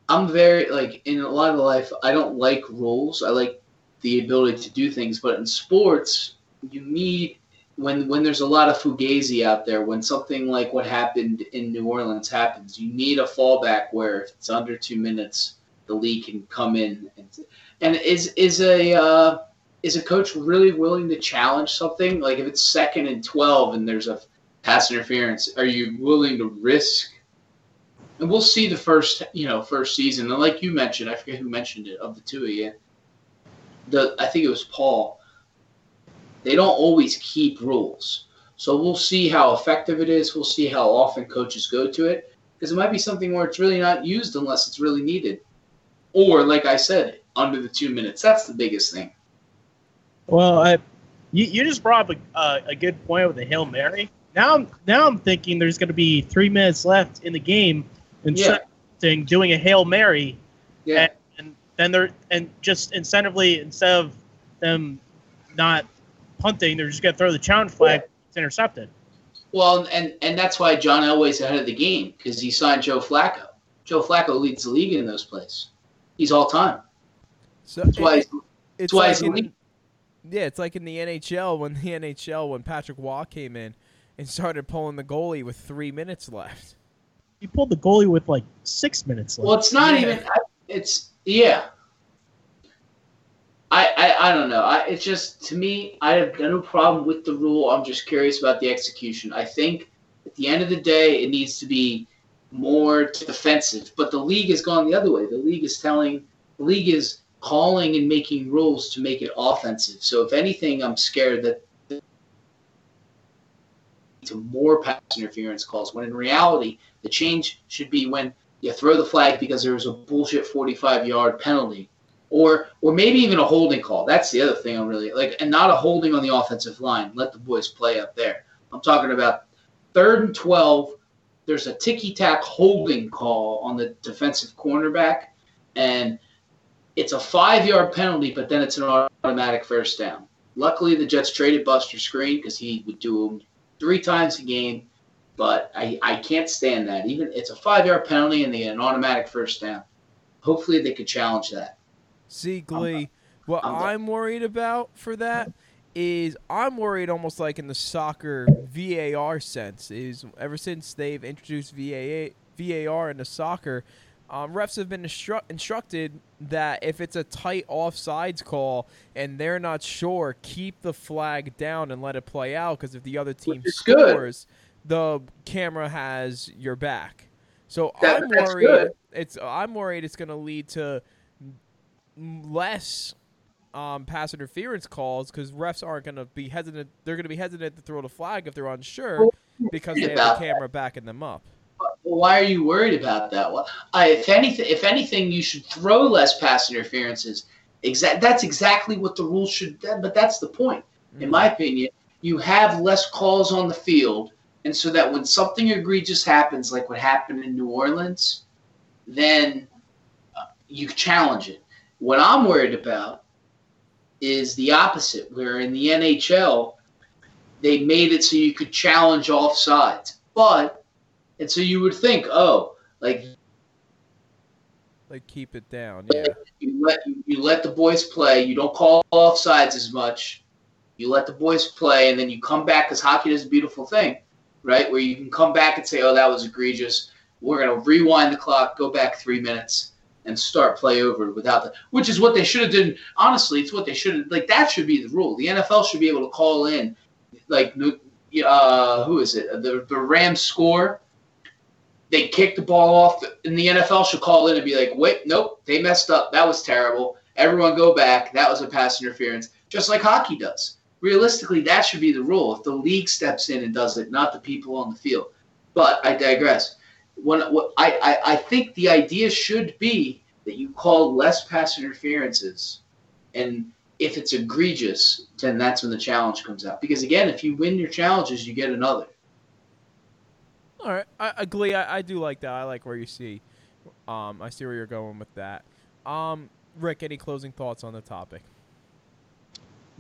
Speaker 10: I'm very like in a lot of life. I don't like rules. I like the ability to do things. But in sports, you need when when there's a lot of fugazi out there, when something like what happened in New Orleans happens, you need a fallback where if it's under two minutes, the league can come in and and is is a uh, is a coach really willing to challenge something like if it's second and twelve and there's a pass interference, are you willing to risk? And we'll see the first you know first season, and like you mentioned, I forget who mentioned it of the two of you the I think it was Paul. They don't always keep rules. So we'll see how effective it is. We'll see how often coaches go to it because it might be something where it's really not used unless it's really needed. Or, like I said, under the two minutes. That's the biggest thing.
Speaker 9: Well, I, you, you just brought up a, uh, a good point with the hail mary. Now, I'm now I'm thinking there's going to be three minutes left in the game, and
Speaker 10: Yeah.
Speaker 9: doing a hail mary,
Speaker 10: Yeah.
Speaker 9: And, and then they're and just incentively instead of them not punting, they're just going to throw the challenge flag. It's intercepted.
Speaker 10: Well, and and that's why John Elway's ahead of the game because he signed Joe Flacco. Joe Flacco leads the league in those plays. He's all time.
Speaker 8: So
Speaker 10: That's why.
Speaker 8: it-
Speaker 10: He's,
Speaker 8: it's
Speaker 10: why
Speaker 8: like
Speaker 10: he's
Speaker 8: in,
Speaker 10: elite.
Speaker 8: yeah, it's like in the NHL when the NHL when Patrick Roy came in and started pulling the goalie with three minutes left.
Speaker 9: He pulled the goalie with like six minutes left.
Speaker 10: well, it's not
Speaker 8: Yeah.
Speaker 10: even. It's yeah. I, I I don't know. I it's just to me, I have no problem with the rule. I'm just curious about the execution. I think at the end of the day, it needs to be more defensive. But the league has gone the other way. The league is telling, the league is calling and making rules to make it offensive. So if anything, I'm scared that to more pass interference calls. When in reality, the change should be when you throw the flag because there was a bullshit 45 yard penalty. Or, or maybe even a holding call. That's the other thing I'm really like, and not a holding on the offensive line. Let the boys play up there. I'm talking about third and 12. There's a ticky tack holding call on the defensive cornerback, and it's a five yard penalty, but then it's an automatic first down. Luckily, the Jets traded Buster Skrine because he would do them three times a game, but I, I can't stand that. Even it's a five yard penalty and they get an automatic first down. Hopefully, they could challenge that.
Speaker 8: See, Glee, what
Speaker 10: I'm.
Speaker 8: I'm worried about for that is I'm worried almost like in the soccer VAR sense is ever since they've introduced VAA, VAR into soccer, um, refs have been instru- instructed that if it's a tight offsides call and they're not sure, keep the flag down and let it play out because if the other team
Speaker 10: scores, good.
Speaker 8: The camera has your back. So
Speaker 10: That-
Speaker 8: I'm worried.
Speaker 10: good.
Speaker 8: It's I'm worried it's going to lead to less um, pass interference calls because refs aren't going to be hesitant. They're going to be hesitant to throw the flag if they're unsure because they have the camera backing them up.
Speaker 10: Well, why are you worried about that? Well, I, if anything, if anything, you should throw less pass interferences. Exact. That's exactly what the rules should. But that's the point, in my opinion. You have less calls on the field, and so that when something egregious happens, like what happened in New Orleans, then uh, you challenge it. What I'm worried about is the opposite, where in the NHL they made it so you could challenge offsides, but and so you would think, oh, like
Speaker 8: Like keep it down. Yeah.
Speaker 10: you let you let the boys play. You don't call off sides as much. You let the boys play, and then you come back because hockey is a beautiful thing, right? Where you can come back and say, "Oh, that was egregious." We're gonna rewind the clock, go back three minutes, and start play over without that, Which is what they should have done. Honestly, it's what they should have. Like that should be the rule. The NFL should be able to call in, like, uh, who is it? The the Rams score they kick the ball off, and the NFL should call in and be like, "Wait, nope, they messed up. That was terrible. Everyone go back. That was a pass interference." Just like hockey does. Realistically, that should be the rule. If the league steps in and does it, not the people on the field. But I digress. When what, I, I I think the idea should be that you call less pass interferences, and if it's egregious, then that's when the challenge comes out. Because again, if you win your challenges, you get another.
Speaker 8: All right, I, I, Glee, I, I do like that. I like where you see. Um, I see where you're going with that. Um, Rick, any closing thoughts on the topic?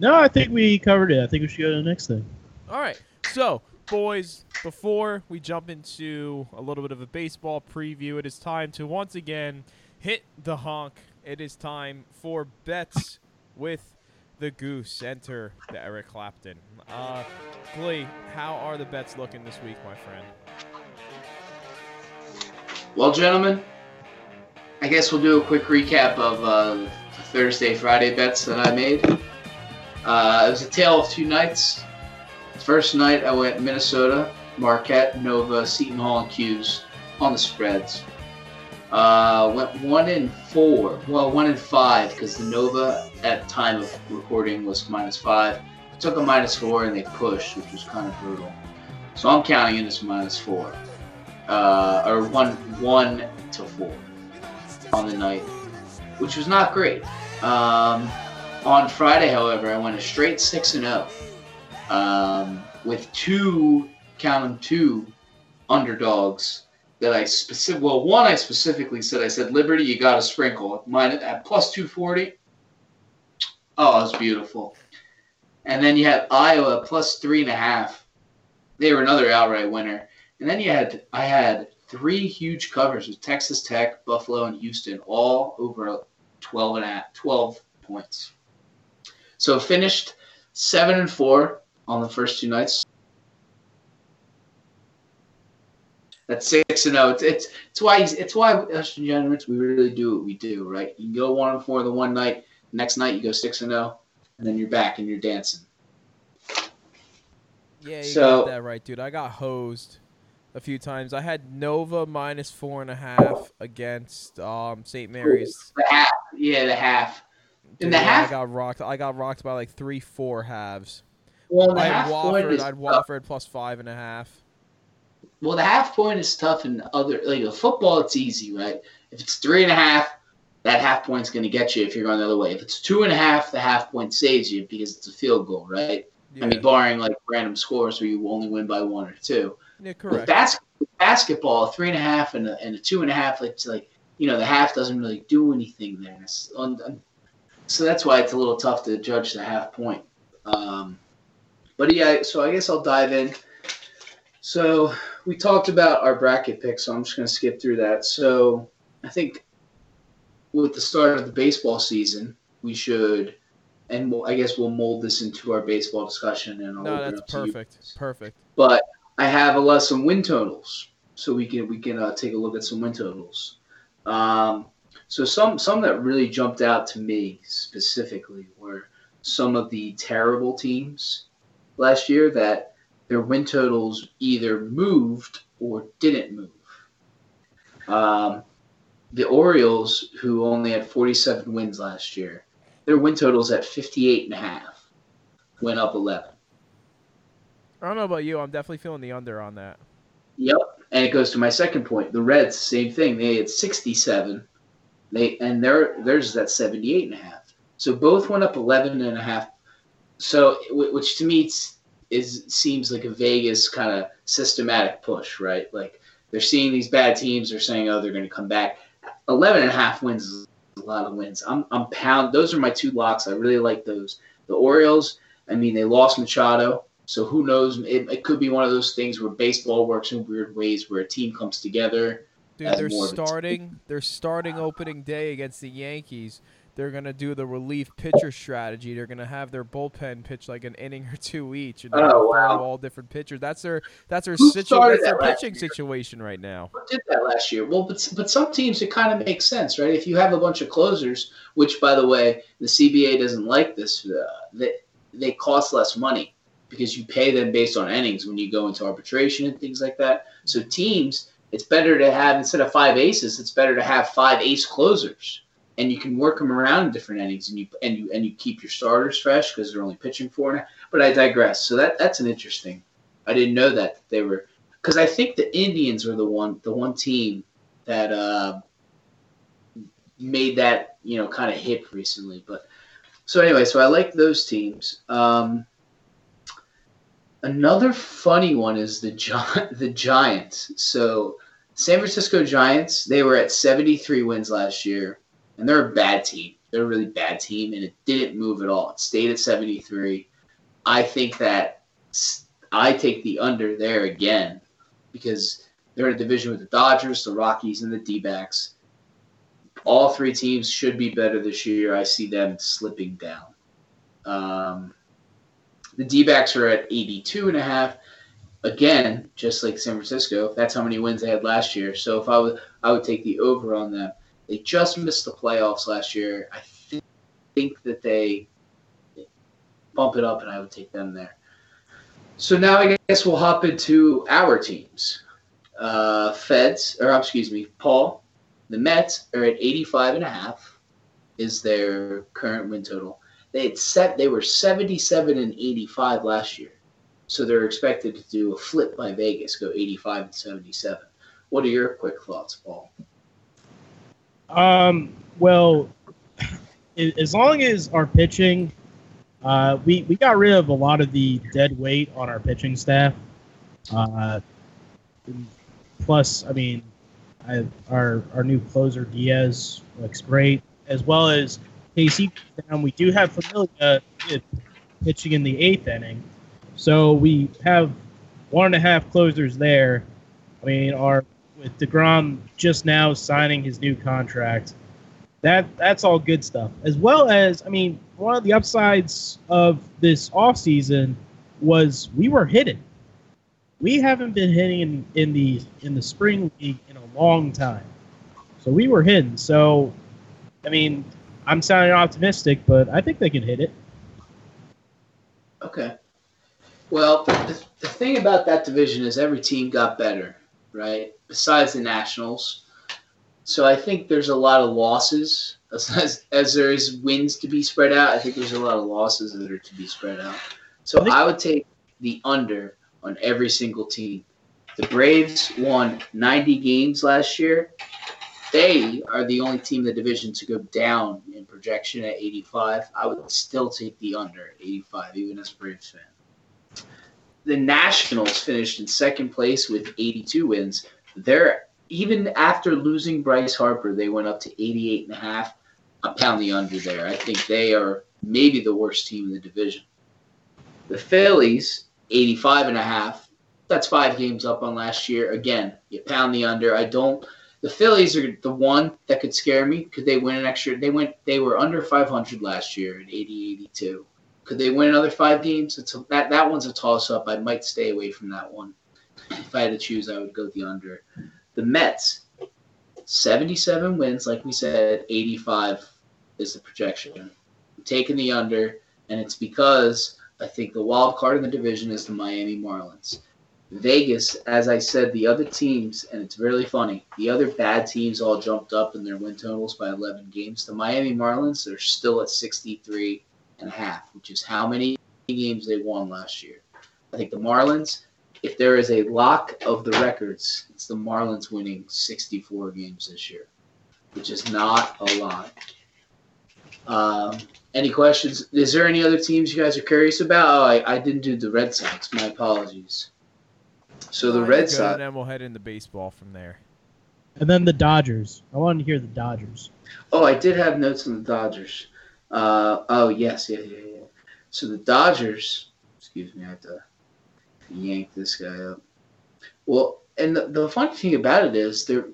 Speaker 9: No, I think we covered it. I think we should go to the next thing.
Speaker 8: All right. So, boys, before we jump into a little bit of a baseball preview, it is time to once again hit the honk. It is time for bets with the goose. Enter the Eric Clapton. Uh, Glee, how are the bets looking this week, my friend?
Speaker 10: Well, gentlemen, I guess we'll do a quick recap of uh, Thursday, Friday bets that I made. Uh, it was a tale of two nights. First night, I went Minnesota, Marquette, Nova, Seton Hall, and Q's on the spreads. Uh, went one in four. Well, one in five because the Nova at time of recording was minus five. took a minus four and they pushed, which was kind of brutal. So I'm counting it as minus four, uh, or one one to four on the night, which was not great. Um, on Friday, however, I went a straight six and zero um, with two, count them two, underdogs that I specific. Well, one I specifically said I said Liberty, you got to sprinkle mine at plus two forty. Oh, it was beautiful. And then you had Iowa plus three and a half. They were another outright winner. And then you had I had three huge covers with Texas Tech, Buffalo, and Houston, all over 12 and a half, 12 points. So finished seven and four on the first two nights. That's six and zero. It's it's, it's why it's why us degenerates we really do what we do, right? You go one and four the one night, next night you go six and zero, and then you're back and you're dancing.
Speaker 8: Yeah, you
Speaker 10: So-
Speaker 8: got that right, dude. I got hosed a few times. I had Nova minus four and a half against um, St. Mary's.
Speaker 10: The half, yeah, the half. In the half,
Speaker 8: I got rocked. I got rocked by like three, four halves.
Speaker 10: well, the
Speaker 8: I
Speaker 10: half
Speaker 8: had
Speaker 10: point
Speaker 8: Wofford.
Speaker 10: is
Speaker 8: I had
Speaker 10: tough.
Speaker 8: Wofford plus five and a half.
Speaker 10: Well, the half point is tough in other like the football. It's easy, right? If it's three and a half, that half point's going to get you if you're going the other way. If it's two and a half, the half point saves you because it's a field goal, right?
Speaker 8: Yeah,
Speaker 10: I mean, barring like random scores where you only win by one or two.
Speaker 8: yeah
Speaker 10: With
Speaker 8: correct.
Speaker 10: bas- basketball, three and a half and a, and a two and a half, it's like you know the half doesn't really do anything there. It's un- so that's why it's a little tough to judge the half point. Um, but yeah, so I guess I'll dive in. So we talked about our bracket pick, so I'm just going to skip through that. So I think with the start of the baseball season, we should, and we'll, I guess we'll mold this into our baseball discussion. And I'll
Speaker 8: no,
Speaker 10: open
Speaker 8: that's
Speaker 10: up to you
Speaker 8: perfect. Perfect.
Speaker 10: but I have a lot some win totals, so we can we can uh, take a look at some win totals. Um, so some some that really jumped out to me specifically were some of the terrible teams last year that their win totals either moved or didn't move. Um, the Orioles, who only had 47 wins last year, their win totals at 58 and a half, went up 11.
Speaker 8: I don't know about you. I'm definitely feeling the under on that.
Speaker 10: Yep. And it goes to my second point. The Reds, same thing. They had 67. They and their theirs is at 78 and a half. So both went up 11 and a half. So which to me is seems like a Vegas kind of systematic push, right? Like they're seeing these bad teams, they're saying, "Oh, they're going to come back." 11 and a half wins is a lot of wins. I'm I'm pound. Those are my two locks. I really like those. The Orioles. I mean, they lost Machado. So who knows? It, it could be one of those things where baseball works in weird ways, where a team comes together.
Speaker 8: Dude, they're
Speaker 10: more of a team.
Speaker 8: starting. They're starting opening day against the Yankees. They're gonna do the relief pitcher strategy. They're gonna have their bullpen pitch like an inning or two each, and
Speaker 10: Oh, wow.
Speaker 8: all different pitchers. That's their that's their situ- that's their
Speaker 10: that
Speaker 8: pitching situation right now.
Speaker 10: Who did that last year? Well, but but some teams it kind of makes sense, right? If you have a bunch of closers, which by the way, the CBA doesn't like this, uh, they they cost less money because you pay them based on innings when you go into arbitration and things like that. So teams, it's better to have instead of five aces, it's better to have five ace closers, and you can work them around in different innings, and you and you and you keep your starters fresh because they're only pitching four. A- But I digress. So that that's an interesting. I didn't know that they were because I think the Indians were the one the one team that uh, made that you know kind of hip recently. But so anyway, so I like those teams. Um, another funny one is the Gi- the Giants. So San Francisco Giants they were at 73 wins last year, and they're a bad team. They're a really bad team, and it didn't move at all. It stayed at 73. I think that I take the under there again because they're in a division with the Dodgers, the Rockies, and the D backs. All three teams should be better this year. I see them slipping down. Um, the D backs are at 82 and a half. Again, just like San Francisco, that's how many wins they had last year. So if I would, I would take the over on them. They just missed the playoffs last year. I thi- think that they bump it up, and I would take them there. So now I guess we'll hop into our teams. Uh, Feds, or excuse me, Paul, the Mets are at 85 and a half is their current win total. They had set they were 77 and 85 last year. So they're expected to do a flip by Vegas, go 85 and 77. What are your quick thoughts, Paul?
Speaker 9: Um, well, as long as our pitching, uh, we we got rid of a lot of the dead weight on our pitching staff. Uh, plus, I mean, I, our our new closer Diaz looks great, as well as KC. And we do have Familia pitching in the eighth inning, so we have one and a half closers there. I mean, our with Degrom just now signing his new contract, that that's all good stuff. As well as, I mean, one of the upsides of this offseason was we were hitting. We haven't been hitting in, in the in the spring league in a long time, so we were hitting. So, I mean, I'm sounding optimistic, but I think they can hit it.
Speaker 10: Okay. Well, the, the thing about that division is every team got better, right? Besides the Nationals. So I think there's a lot of losses. As, as there is wins to be spread out, I think there's a lot of losses that are to be spread out. So I would take the under on every single team. The Braves won 90 games last year. They are the only team in the division to go down in projection at 85. I would still take the under 85, even as a Braves fan. The Nationals finished in second place with 82 wins. They're even after losing Bryce Harper, they went up to 88 and a half. I pound the under there. I think they are maybe the worst team in the division. The Phillies, 85 and a half. That's five games up on last year. Again, you pound the under. I don't. The Phillies are the one that could scare me. Could they win an extra? They went. They were under 500 last year at 80, 82. Could they win another five games? It's a, that that one's a toss up. I might stay away from that one. If I had to choose, I would go the under. The Mets, 77 wins, like we said, 85 is the projection. I'm taking the under, and it's because I think the wild card in the division is the Miami Marlins. Vegas, as I said, the other teams, and it's really funny, the other bad teams all jumped up in their win totals by 11 games. The Miami Marlins, they're still at 63 and a half, which is how many games they won last year. I think the Marlins, if there is a lock of the records, it's the Marlins winning 64 games this year, which is not a lot. Um, any questions? Is there any other teams you guys are curious about? Oh, I, I didn't do the Red Sox. My apologies. So the Red Sox.
Speaker 8: And then we'll head into baseball from there.
Speaker 9: And then the Dodgers. I wanted to hear the Dodgers.
Speaker 10: Oh, I did have notes on the Dodgers. Uh, oh, yes, yeah, yeah, yeah. So the Dodgers, excuse me, I have to yank this guy up. Well, and the, the funny thing about it is they're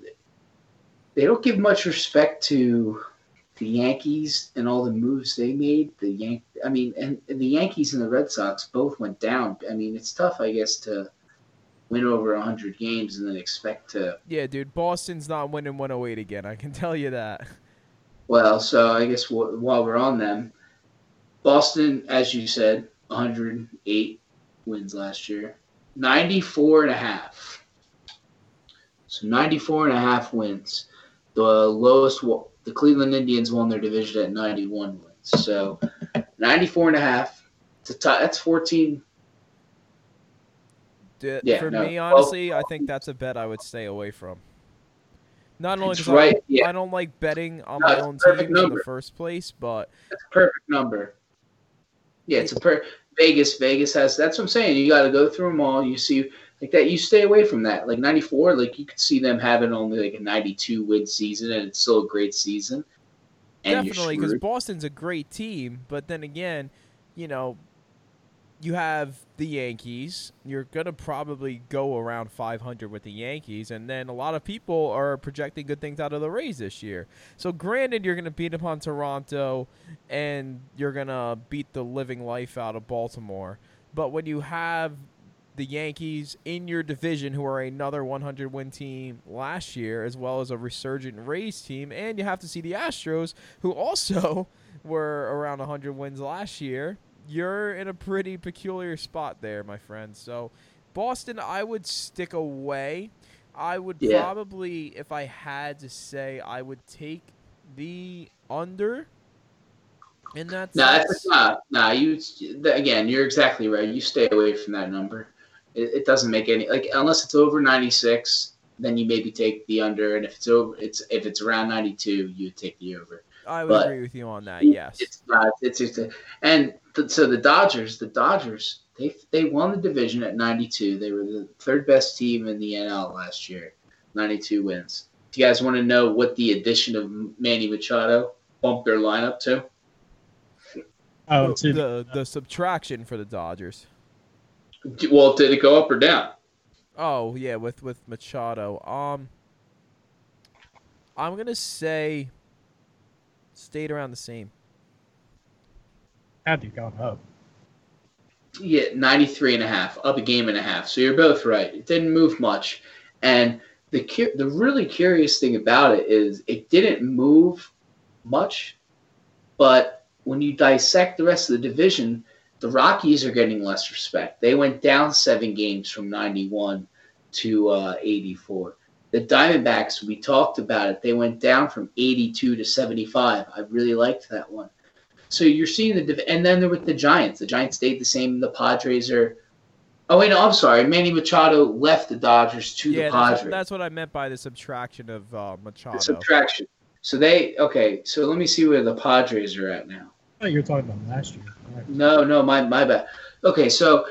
Speaker 10: they don't give much respect to the Yankees and all the moves they made. The Yank, I mean, and, and the Yankees and the Red Sox both went down. I mean, it's tough, I guess, to win over 100 games and then expect to.
Speaker 8: Yeah, dude, Boston's not winning 108 again. I can tell you that.
Speaker 10: Well, so I guess w- while we're on them, Boston, as you said, 108 wins last year, 94 and a half. So 94 and a half wins. The lowest, the Cleveland Indians won their division at 91 wins. So 94 and a half. To t- that's 14
Speaker 8: D- yeah, for no, me, honestly, well, I think that's a bet I would stay away from. Not only because
Speaker 10: right,
Speaker 8: I,
Speaker 10: yeah.
Speaker 8: I, don't like betting on no, my own team number. in the first place, but
Speaker 10: it's a perfect number. Yeah, it's a per Vegas. Vegas has that's what I'm saying. You got to go through them all. You see like that. You stay away from that. Like '94, like you could see them having only like a 92 win season, and it's still a great season.
Speaker 8: Definitely, because Boston's a great team, but then again, you know, you have the Yankees. You're going to probably go around 500 with the Yankees. And then a lot of people are projecting good things out of the Rays this year. So, granted, you're going to beat upon Toronto and you're going to beat the living life out of Baltimore. But when you have the Yankees in your division, who are another 100 win team last year, as well as a resurgent Rays team, and you have to see the Astros, who also were around 100 wins last year you're in a pretty peculiar spot there, my friend. So, Boston, I would stick away. I would yeah. probably, if I had to say, I would take the under And that's
Speaker 10: No, that's nah, nah. You again, you're exactly right. You stay away from that number. It, it doesn't make any like unless it's over 96, then you maybe take the under, and if it's over, it's if it's around 92, you take the over.
Speaker 8: I would
Speaker 10: but
Speaker 8: agree with you on that. Yes.
Speaker 10: It's not. It's just a, and th- so the Dodgers, the Dodgers, they they won the division at 92. They were the third best team in the NL last year, 92 wins. Do you guys want to know what the addition of Manny Machado bumped their lineup to?
Speaker 9: Oh,
Speaker 8: the,
Speaker 9: to
Speaker 8: the the subtraction for the Dodgers.
Speaker 10: Well, did it go up or down?
Speaker 8: Oh yeah, with with Machado. Um, I'm gonna say stayed around the same.
Speaker 9: had to gone up.
Speaker 10: Yeah, 93 and a half, up a game and a half. So you're both right. It didn't move much. And the cu- the really curious thing about it is it didn't move much, but when you dissect the rest of the division, the Rockies are getting less respect. They went down seven games from 91 to uh, 84. The Diamondbacks, we talked about it. They went down from 82 to 75. I really liked that one. So you're seeing the and then there with the Giants. The Giants stayed the same. The Padres are. Oh wait, no, I'm sorry. Manny Machado left the Dodgers to
Speaker 8: yeah,
Speaker 10: the
Speaker 8: that's
Speaker 10: Padres.
Speaker 8: what, that's what I meant by the subtraction of uh, Machado.
Speaker 10: The subtraction. So they okay. So let me see where the Padres are at now.
Speaker 9: Oh, you're talking about last year.
Speaker 10: No, no, my my bad. Okay, so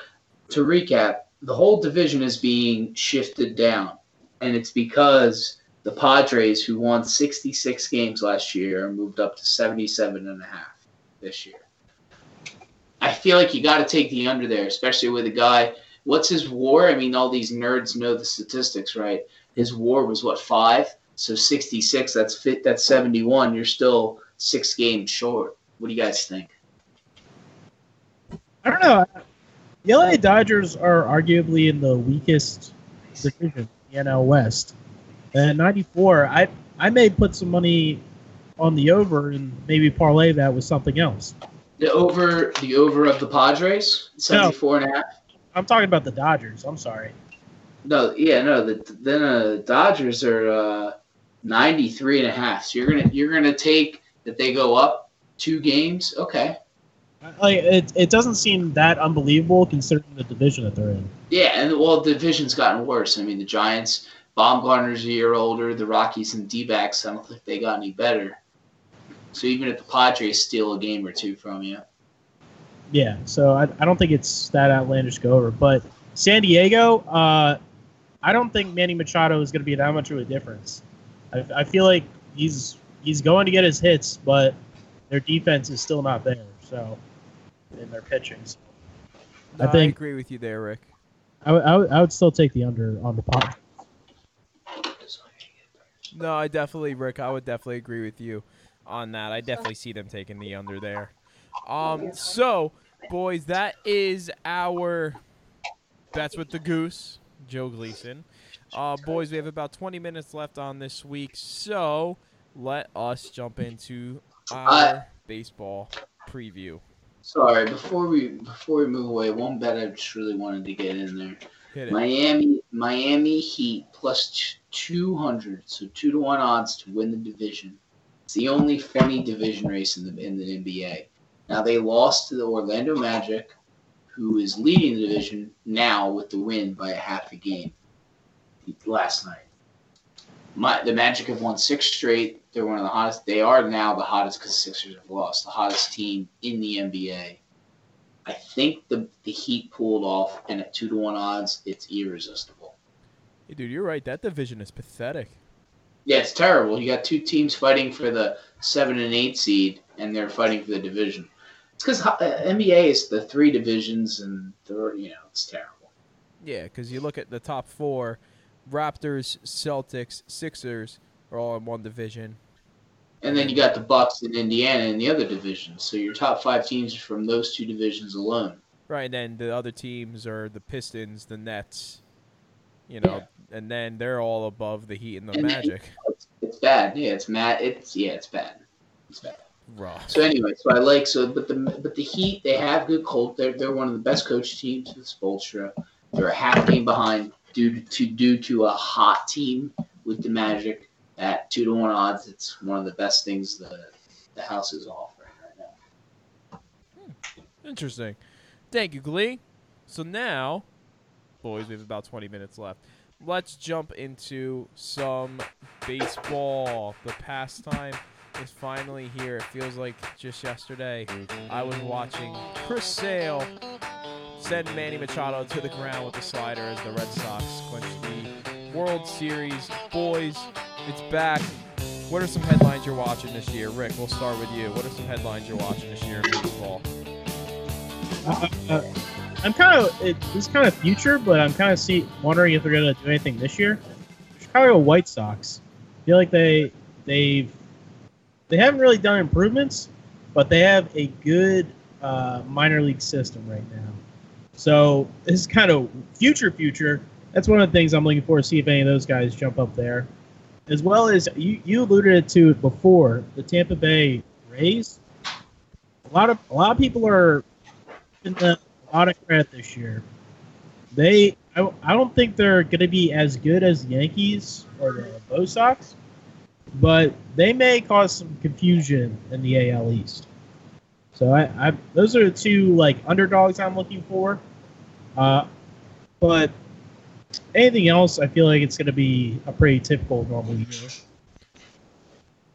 Speaker 10: to recap, the whole division is being shifted down, and it's because the Padres, who won 66 games last year, moved up to 77 and a half this year. I feel like you got to take the under there, especially with a guy. What's his WAR? I mean, all these nerds know the statistics, right? His WAR was what five, so 66. That's fit. That's 71. You're still six games short. What do you guys think?
Speaker 9: I don't know. The LA Dodgers are arguably in the weakest division, the NL West. And 94, I I may put some money on the over and maybe parlay that with something else.
Speaker 10: The over, the over of the Padres, 74 and a half.
Speaker 9: I'm talking about the Dodgers. I'm sorry.
Speaker 10: No, yeah, no. The then uh, Dodgers are uh, 93 and a half. So you're gonna you're gonna take that they go up two games. Okay.
Speaker 9: Like it, it doesn't seem that unbelievable considering the division that they're in.
Speaker 10: Yeah, and well, the division's gotten worse. I mean, the Giants, Bumgarner's a year older. The Rockies and D-backs, I don't think they got any better. So even if the Padres steal a game or two from you,
Speaker 9: Yeah, so I, I don't think it's that outlandish go over. But San Diego, uh, I don't think Manny Machado is going to be that much of a difference. I, I feel like he's he's going to get his hits, but their defense is still not there. So, in their pitching, so
Speaker 8: No,
Speaker 9: I think-
Speaker 8: agree with you there, Rick.
Speaker 9: I, would- I, I would still take the under on the pot.
Speaker 8: No, I definitely, Rick. I would definitely agree with you on that. I definitely see them taking the under there. Um, so boys, that is our that's with the goose, Joe Gleason. Uh, boys, we have about 20 minutes left on this week, so let us jump into our baseball preview.
Speaker 10: Sorry. Before we before we move away, one bet I just really wanted to get in there. Miami Miami Heat plus two hundred, so two to one odds to win the division. It's the only funny division race in the in the NBA. Now they lost to the Orlando Magic, who is leading the division now with the win by a half a game last night. My, the Magic have won six straight. They're one of the hottest. They are now the hottest because Sixers have lost. The hottest team in the NBA. I think the the Heat pulled off, and at two to one odds, it's irresistible.
Speaker 8: Hey, dude, you're right. That division is pathetic.
Speaker 10: Yeah, it's terrible. You got two teams fighting for the seven and eight seed, and they're fighting for the division. It's because uh, NBA is the three divisions, and they're you know it's terrible.
Speaker 8: Yeah, because you look at the top four Raptors, Celtics, Sixers are all in one division.
Speaker 10: And then you got the Bucks and Indiana in the other division. So your top five teams are from those two divisions alone.
Speaker 8: Right, and then the other teams are the Pistons, the Nets, you know, and then they're all above the Heat and the
Speaker 10: And then-
Speaker 8: Magic.
Speaker 10: It's, it's bad. Yeah, it's mad. It's yeah, it's bad. It's bad.
Speaker 8: Raw.
Speaker 10: So anyway, so I like so, but the but the Heat they have good coach. They're they're one of the best coach teams with Spoelstra. They're a half game behind due to due to a hot team with the Magic at two to one odds. It's one of the best things the the house is offering right now. Hmm.
Speaker 8: Interesting. Thank you, Glee. So now, boys, we have about 20 minutes left. Let's jump into some baseball. The pastime is finally here. It feels like just yesterday I was watching Chris Sale send Manny Machado to the ground with the slider as the Red Sox clinch the World Series. Boys, it's back. What are some headlines you're watching this year? Rick, we'll start with you. What are some headlines you're watching this year in baseball?
Speaker 9: Uh, uh, I'm kind of it, this kind of future, but I'm kind of see wondering if they're gonna do anything this year. Chicago White Sox I feel like they they've they haven't really done improvements, but they have a good uh, minor league system right now. So this is kind of future future. That's one of the things I'm looking for to see if any of those guys jump up there, as well as you you alluded to it before the Tampa Bay Rays. A lot of a lot of people are in the a lot of credit this year. They, I, I don't think they're going to be as good as the Yankees or the Bo Sox, but they may cause some confusion in the AL East. So I, I those are the two like underdogs I'm looking for. Uh, but anything else, I feel like it's going to be a pretty typical normal year.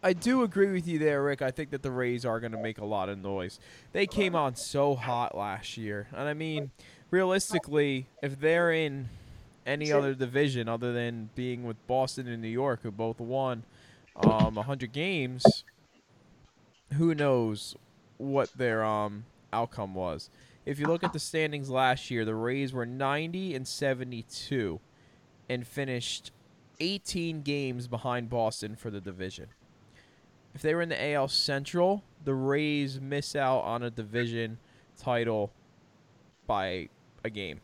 Speaker 8: I do agree with you there, Rick. I think that the Rays are going to make a lot of noise. They came on so hot last year. And I mean, realistically, if they're in any other division other than being with Boston and New York, who both won um, 100 games, who knows what their um, outcome was. If you look at the standings last year, the Rays were 90 and 72 and finished 18 games behind Boston for the division if they were in the AL Central, the Rays miss out on a division title by a game.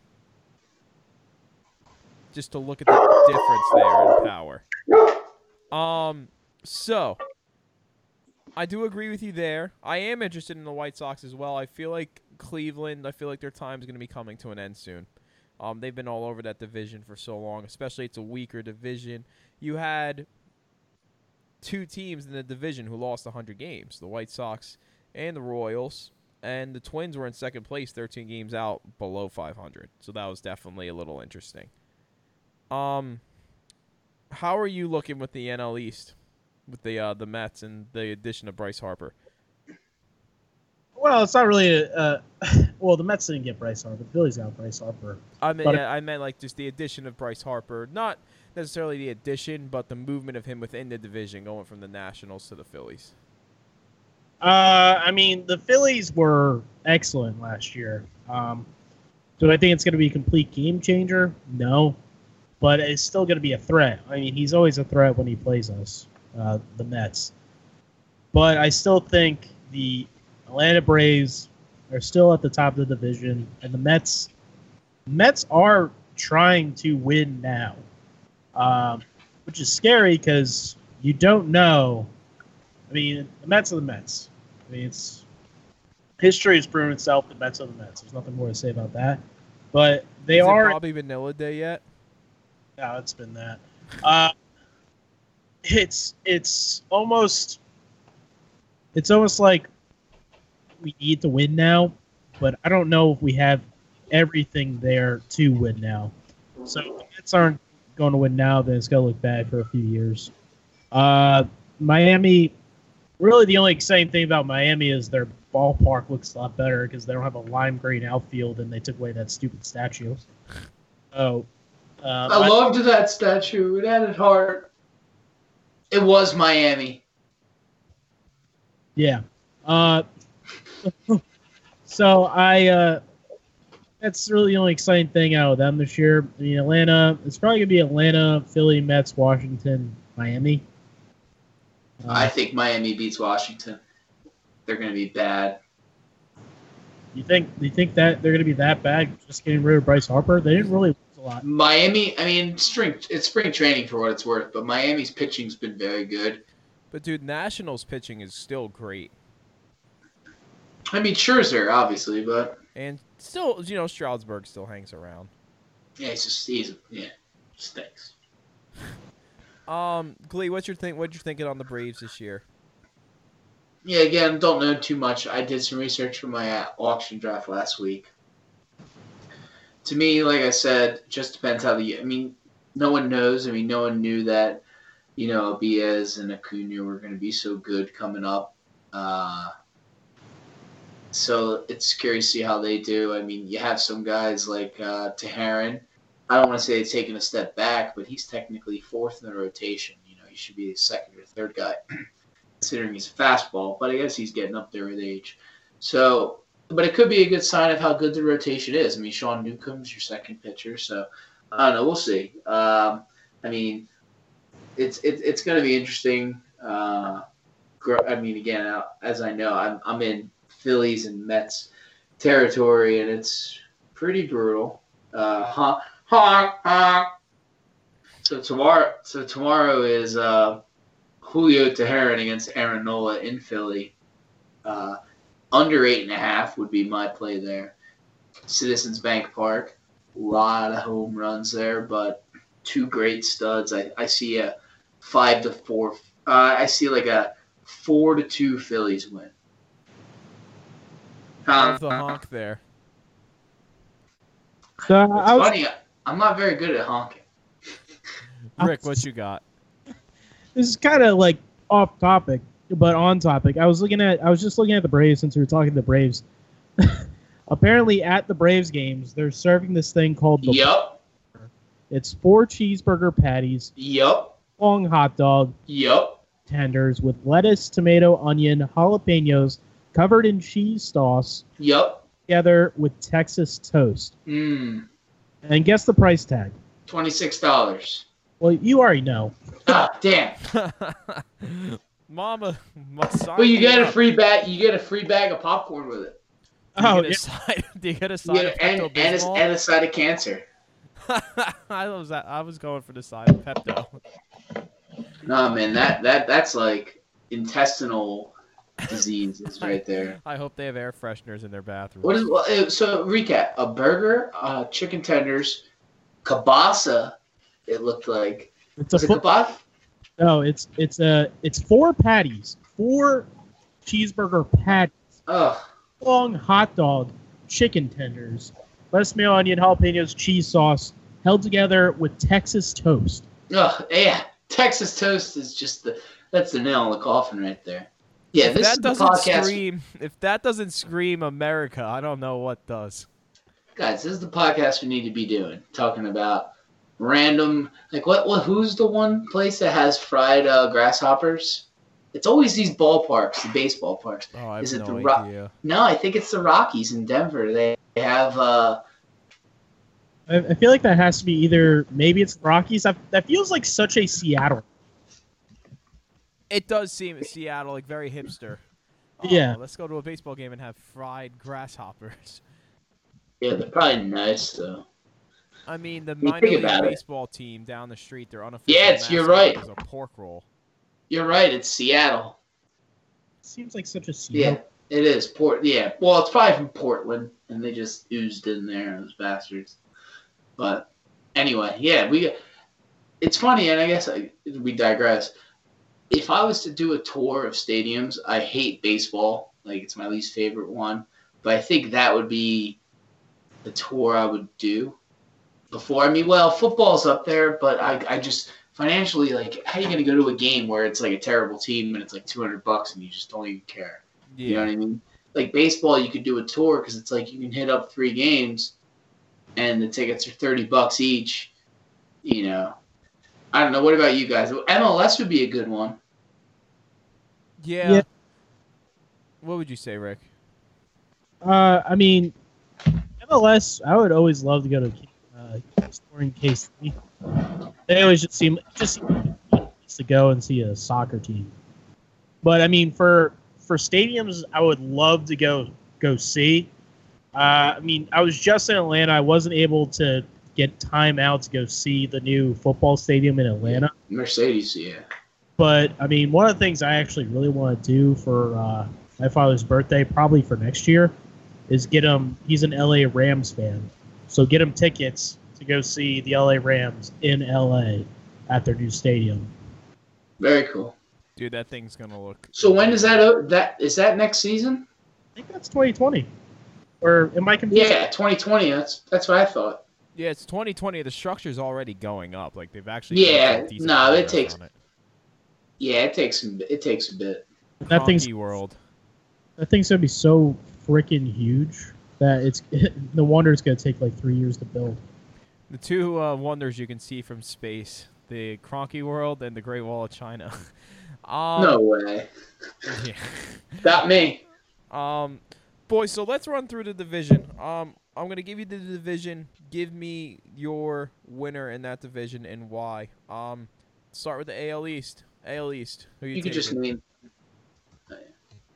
Speaker 8: Just to look at the difference there in power. Um, so I do agree with you there. I am interested in the White Sox as well. I feel like Cleveland. I feel like their time is going to be coming to an end soon. Um, they've been all over that division for so long, especially it's a weaker division. You had two teams in the division who lost 100 games the White Sox and the Royals. And the Twins were in second place, 13 games out below 500. So that was definitely a little interesting. Um, how are you looking with the NL East, with the uh, the Mets and the addition of Bryce Harper?
Speaker 9: Well, it's not really. A, uh, well, the Mets didn't get Bryce Harper. The Phillies got Bryce Harper.
Speaker 8: I mean, yeah, I meant like just the addition of Bryce Harper, not necessarily the addition, but the movement of him within the division, going from the Nationals to the Phillies.
Speaker 9: Uh, I mean, the Phillies were excellent last year. Um, do I think it's going to be a complete game changer? No, but it's still going to be a threat. I mean, he's always a threat when he plays us, uh, the Mets. But I still think the Atlanta Braves are still at the top of the division, and the Mets, Mets are trying to win now um, which is scary because you don't know. I mean, the Mets are the Mets. I mean, it's history has proven itself. The Mets are the Mets. There's nothing more to say about that. But they
Speaker 8: Is
Speaker 9: are.
Speaker 8: It Bobby Bonilla Day yet?
Speaker 9: Yeah, it's been that. Uh, it's it's almost it's almost like we need to win now, but I don't know if we have everything there to win now. So if the Mets aren't going to win now, then it's going to look bad for a few years. Uh, Miami, really the only exciting thing about Miami is their ballpark looks a lot better because they don't have a lime green outfield and they took away that stupid statue. Oh, uh,
Speaker 10: I loved that statue. It added heart. It was Miami.
Speaker 9: Yeah. Uh, so I uh, that's really the only exciting thing out of them this year. I mean, Atlanta, it's probably going to be Atlanta, Philly, Mets, Washington, Miami.
Speaker 10: Uh, I think Miami beats Washington. They're going to be bad.
Speaker 9: You think? Do you think that they're going to be that bad? Just getting rid of Bryce Harper, they didn't really lose a lot.
Speaker 10: Miami, I mean, spring it's spring training for what it's worth, but Miami's pitching's been very good.
Speaker 8: But dude, Nationals pitching is still great.
Speaker 10: I mean, Scherzer, obviously, but
Speaker 8: and still, you know, Strasburg still hangs around.
Speaker 10: Yeah, he's just he's yeah, stinks.
Speaker 8: Um, Glee, what's your think? What you thinking on the Braves this year?
Speaker 10: Yeah, again, don't know too much. I did some research for my uh, auction draft last week. To me, like I said, just depends how the. I mean, no one knows. I mean, no one knew that, you know, Baez and Acuna were going to be so good coming up. Uh, so it's curious to see how they do. I mean, you have some guys like uh. I don't want to say he's taking a step back, but he's technically fourth in the rotation. You know, he should be the second or third guy, considering he's a fastball. But I guess he's getting up there with age. So, but it could be a good sign of how good the rotation is. I mean, Sean Newcomb's your second pitcher, so I don't know. We'll see. Um, I mean, it's it, it's going to be interesting. Uh, I mean, again, uh, as I know, I'm I'm in Phillies and Mets territory, and it's pretty brutal. Uh. So tomorrow, so tomorrow is uh, Julio Teheran against Aaron Nola in Philly. Uh, under eight and a half would be my play there. Citizens Bank Park, a lot of home runs there, but two great studs. I, I see a five to four. Uh, I see like a four to two Phillies win.
Speaker 8: Uh, How's the honk there?
Speaker 9: So uh,
Speaker 10: It's
Speaker 9: I was,
Speaker 10: funny. I'm not very good at honking.
Speaker 8: Rick, what you got?
Speaker 9: this is kind of like off topic, but on topic. I was looking at, I was just looking at the Braves since we were talking to the Braves. Apparently, at the Braves games, they're serving this thing called the.
Speaker 10: Yup.
Speaker 9: It's four cheeseburger patties,
Speaker 10: Yep.
Speaker 9: long hot dog
Speaker 10: Yep.
Speaker 9: tenders with lettuce, tomato, onion, jalapenos, covered in cheese sauce,
Speaker 10: Yup.
Speaker 9: together with Texas toast.
Speaker 10: Mmm.
Speaker 9: And guess the price tag.
Speaker 10: Twenty six dollars.
Speaker 9: Well, you already know.
Speaker 10: Ah, damn.
Speaker 8: Mama, must sign
Speaker 10: But you
Speaker 8: me
Speaker 10: get a free bag. You get a free bag of popcorn with it.
Speaker 8: Do you
Speaker 9: Oh,
Speaker 8: get a
Speaker 9: yeah.
Speaker 8: side? Do you get a
Speaker 10: You
Speaker 8: side
Speaker 10: get
Speaker 8: of
Speaker 10: a, and, and, a, and a side of cancer.
Speaker 8: I was I was going for the side of Pepto.
Speaker 10: No man, that that that's like intestinal diseases right there.
Speaker 8: I hope they have air fresheners in their bathroom.
Speaker 10: What is well, uh, so recap? A burger, uh, chicken tenders, kielbasa. It looked like
Speaker 9: It's a
Speaker 10: was it
Speaker 9: foot,
Speaker 10: kielbasa?
Speaker 9: no, it's it's a it's four patties, four cheeseburger patties,
Speaker 10: Ugh.
Speaker 9: long hot dog, chicken tenders, lettuce, mayo, onion, jalapenos, cheese sauce, held together with Texas toast.
Speaker 10: Ugh. Yeah. Texas toast is just the that's the nail in the coffin right there. Yeah,
Speaker 8: if
Speaker 10: this
Speaker 8: that
Speaker 10: is
Speaker 8: doesn't
Speaker 10: podcast.
Speaker 8: scream, if that doesn't scream America, I don't know what does.
Speaker 10: Guys, this is the podcast we need to be doing. Talking about random like what what who's the one place that has fried uh, grasshoppers? It's always these ballparks, the baseball parks.
Speaker 8: Oh, I have
Speaker 10: Is it
Speaker 8: no
Speaker 10: the Ro-
Speaker 8: idea.
Speaker 10: No, I think it's the Rockies in Denver. They have uh
Speaker 9: I, I feel like that has to be either maybe it's Rockies. That, that feels like such a Seattle.
Speaker 8: It does seem Seattle like very hipster. Oh,
Speaker 9: Yeah.
Speaker 8: Let's go to a baseball game and have fried grasshoppers.
Speaker 10: yeah, they're probably nice though.
Speaker 8: I mean, the
Speaker 10: You
Speaker 8: minor league
Speaker 10: about it.
Speaker 8: baseball team down the street, their unofficial
Speaker 10: Yeah, it's- you're
Speaker 8: mascot
Speaker 10: right.
Speaker 8: is a pork roll.
Speaker 10: You're right, it's Seattle.
Speaker 9: Seems like such a
Speaker 10: Yeah, it is. Port yeah. Well it's probably from Portland and they just oozed in there, those bastards. But anyway, yeah, we it's funny and I guess I, we digress. If I was to do a tour of stadiums, I hate baseball. Like it's my least favorite one. But I think that would be the tour I would do before. I mean, well, football's up there, but I, I just financially like how are you going to go to a game where it's like a terrible team and it's like 200 bucks and you just don't even care. You know what I mean? Like baseball, you could do a tour because it's like you can hit up three games, and the tickets are thirty bucks each. You know, I don't know. What about you guys? MLS would be a good one.
Speaker 8: Yeah.
Speaker 9: Yeah.
Speaker 8: What would you say, Rick?
Speaker 9: Uh, I mean, MLS. I would always love to go to uh, Sporting KC. They always just seem just seem like a place to go and see a soccer team. But I mean, for for stadiums, I would love to go go see. Uh, I mean, I was just in Atlanta. I wasn't able to get time out to go see the new football stadium in Atlanta.
Speaker 10: Mercedes, yeah.
Speaker 9: But I mean, one of the things I actually really want to do for uh, my father's birthday, probably for next year, is get him. He's an LA Rams fan, so get him tickets to go see the LA Rams in LA at their new stadium.
Speaker 10: Very cool.
Speaker 8: Dude, that thing's gonna look.
Speaker 10: So when is that? That is that next season?
Speaker 9: I think that's 2020. Or am I confused?
Speaker 10: Yeah, 2020. That's that's what I thought.
Speaker 8: Yeah, it's 2020. The structure's already going up. Like they've actually.
Speaker 10: Yeah, no, it takes-
Speaker 8: it.
Speaker 10: Yeah, it takes. It takes a bit.
Speaker 9: That thing's
Speaker 8: Funky world.
Speaker 9: that thing's gonna be so freaking huge that it's no wonder it's gonna take like three years to build.
Speaker 8: The two uh, wonders you can see from space: the Cronky world and the Great Wall of China. um,
Speaker 10: no way.
Speaker 8: Yeah.
Speaker 10: Got me.
Speaker 8: Um, boys, so let's run through the division. Um, I'm gonna give you the division. Give me your winner in that division and why. Um, start with the AL East. AL East. Who you,
Speaker 10: You can just
Speaker 8: taking?
Speaker 10: name.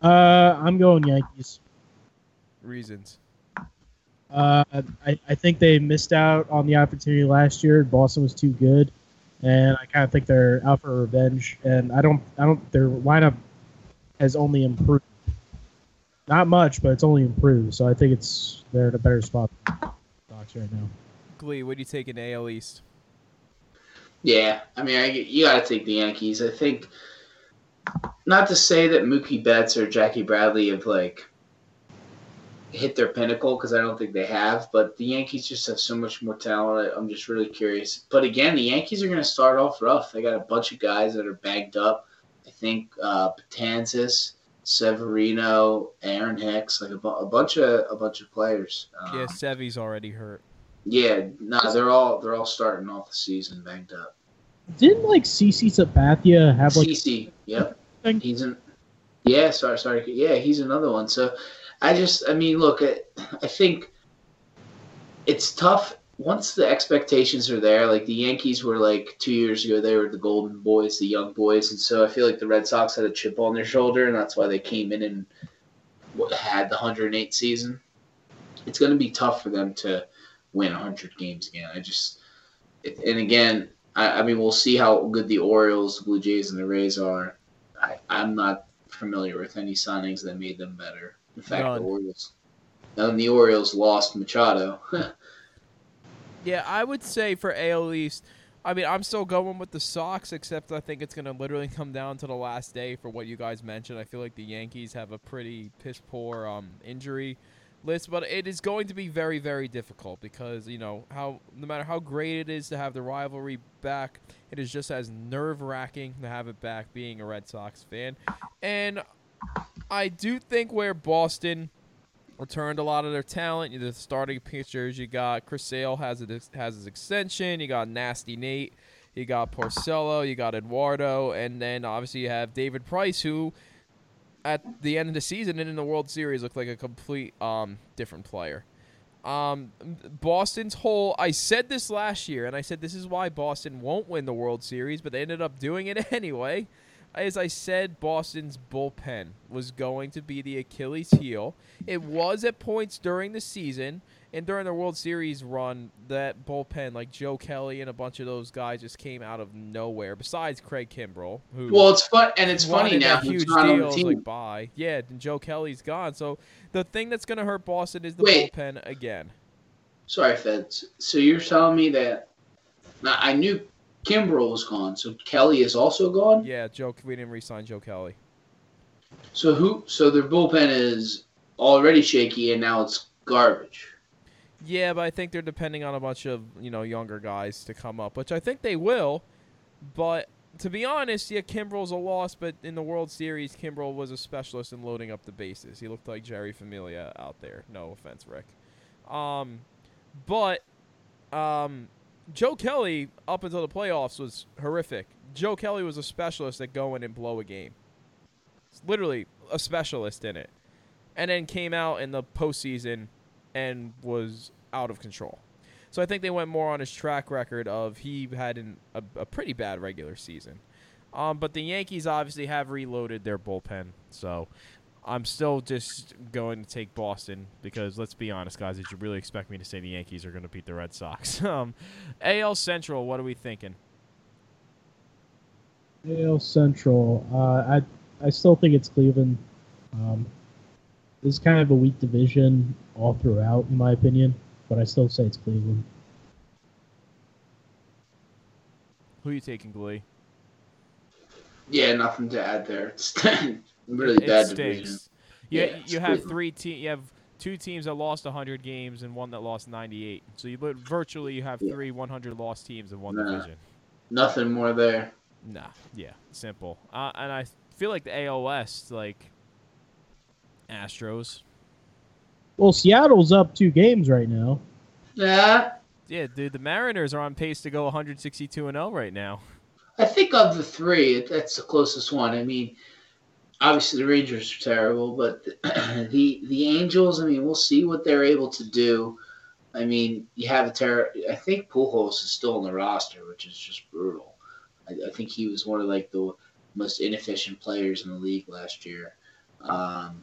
Speaker 9: Uh, I'm going Yankees.
Speaker 8: reasons.
Speaker 9: Uh, I, I think they missed out on the opportunity last year. Boston was too good, and I kind of think they're out for revenge. And I don't I don't their lineup has only improved, not much, but it's only improved. So I think it's they're in a better spot. than the Sox right now.
Speaker 8: Glee, what do you take in AL East?
Speaker 10: Yeah, I mean, I, you got to take the Yankees. I think, not to say that Mookie Betts or Jackie Bradley have like hit their pinnacle because I don't think they have, but the Yankees just have so much more talent. I'm just really curious. But again, the Yankees are going to start off rough. They got a bunch of guys that are bagged up. I think uh, Betances, Severino, Aaron Hicks, like a, bu- a bunch of a bunch of players. Um,
Speaker 8: Yeah, Sevy's already hurt.
Speaker 10: yeah, no, they're all they're all starting off the season banged up.
Speaker 9: Didn't like CC Sabathia have like
Speaker 10: CC, yep.
Speaker 9: thing?
Speaker 10: He's in. Yeah, sorry, sorry. Yeah, he's another one. So, I just, I mean, look, I, I think it's tough once the expectations are there. Like the Yankees were like two years ago, they were the golden boys, the young boys, and so I feel like the Red Sox had a chip on their shoulder, and that's why they came in and had the 108 season. It's going to be tough for them to win 100 games again. I just, and again, I, I mean, we'll see how good the Orioles, the Blue Jays, and the Rays are. I, I'm not familiar with any signings that made them better. In fact,
Speaker 8: None.
Speaker 10: the Orioles. And the Orioles lost Machado.
Speaker 8: Yeah, I would say for AL East, I mean, I'm still going with the Sox, except I think it's going to literally come down to the last day for what you guys mentioned. I feel like the Yankees have a pretty piss poor um, injury list, but it is going to be very, very difficult because, you know, how no matter how great it is to have the rivalry back, it is just as nerve wracking to have it back being a Red Sox fan. And I do think where Boston returned a lot of their talent. You the starting pitchers, you got Chris Sale has it has his extension. You got Nasty Nate. You got Porcello. You got Eduardo, and then obviously you have David Price, who at the end of the season and in the World Series looked like a complete um, different player. Um, Boston's whole. I said this last year, and I said this is why Boston won't win the World Series, but they ended up doing it anyway. As I said, Boston's bullpen was going to be the Achilles heel. It was at points during the season and during the World Series run. That bullpen, like Joe Kelly and a bunch of those guys, just came out of nowhere. Besides Craig Kimbrel, who
Speaker 10: well, it's fun, and it's funny now.
Speaker 8: huge
Speaker 10: not on the
Speaker 8: deal.
Speaker 10: Team.
Speaker 8: like, bye. Yeah, and Joe Kelly's gone. So the thing that's going to hurt Boston is the
Speaker 10: Wait.
Speaker 8: bullpen again.
Speaker 10: Sorry, Feds. So you're telling me that? I knew Kimbrel was gone, so Kelly is also gone.
Speaker 8: Yeah, Joe. We didn't re-sign Joe Kelly.
Speaker 10: So who? So their bullpen is already shaky, and now it's garbage.
Speaker 8: Yeah, but I think they're depending on a bunch of you know younger guys to come up, which I think they will. But to be honest, yeah, Kimbrel's a loss, but in the World Series, Kimbrel was a specialist in loading up the bases. He looked like Jeurys Familia out there. No offense, Rick. Um, but um, Joe Kelly up until the playoffs was horrific. Joe Kelly was a specialist at going and blow a game. Literally a specialist in it, and then came out in the postseason and was out of control. So I think they went more on his track record of he had an, a, a pretty bad regular season. Um, but the Yankees obviously have reloaded their bullpen, so I'm still just going to take Boston because let's be honest, guys. Did you really expect me to say the Yankees are going to beat the Red Sox? um, AL Central, what are we thinking?
Speaker 9: AL Central. Uh, I I still think it's Cleveland. Um, this is kind of a weak division all throughout, in my opinion, but I still say it's Cleveland.
Speaker 8: Who are you taking, Glee?
Speaker 10: Yeah, nothing to add there. It's really
Speaker 8: it
Speaker 10: bad
Speaker 8: stinks.
Speaker 10: division.
Speaker 8: You,
Speaker 10: Yeah,
Speaker 8: you
Speaker 10: it's
Speaker 8: have three te- You have two teams that lost 100 games and one that lost 98. So you lit- virtually you have
Speaker 10: Yeah.
Speaker 8: three 100 lost teams in one
Speaker 10: Nah.
Speaker 8: division.
Speaker 10: Nothing more there.
Speaker 8: Nah, yeah, simple. Uh, and I feel like the AOS like Astros.
Speaker 9: Well, Seattle's up two games right now.
Speaker 10: Yeah,
Speaker 8: Yeah, dude, the Mariners are on pace to go 162 and 0 right now.
Speaker 10: I think of the three, that's the closest one. I mean, obviously the Rangers are terrible, but the the Angels. I mean, we'll see what they're able to do. I mean, you have a terror. I think Pujols is still on the roster, which is just brutal. I, I think he was one of like the most inefficient players in the league last year. Um,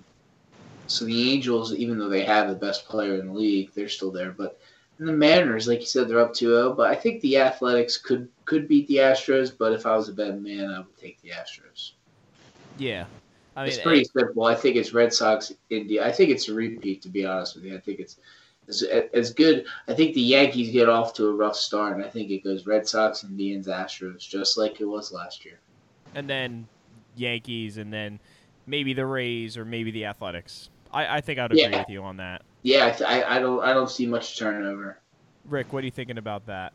Speaker 10: so the Angels, even though they have the best player in the league, they're still there. But the Mariners, like you said, they're up 2-0. But I think the Athletics could could beat the Astros. But if I was a betting man, I would take the Astros.
Speaker 8: Yeah. I mean,
Speaker 10: it's pretty simple. I think it's Red Sox, India. I think it's a repeat, to be honest with you. I think it's as, as good. I think the Yankees get off to a rough start, and I think it goes Red Sox, Indians, Astros, just like it was last year.
Speaker 8: and then Yankees, and then maybe the Rays or maybe the Athletics. I, I think I'd agree
Speaker 10: Yeah.
Speaker 8: with you on that.
Speaker 10: Yeah, I, I, I don't I don't see much turnover.
Speaker 8: Rick, what are you thinking about that?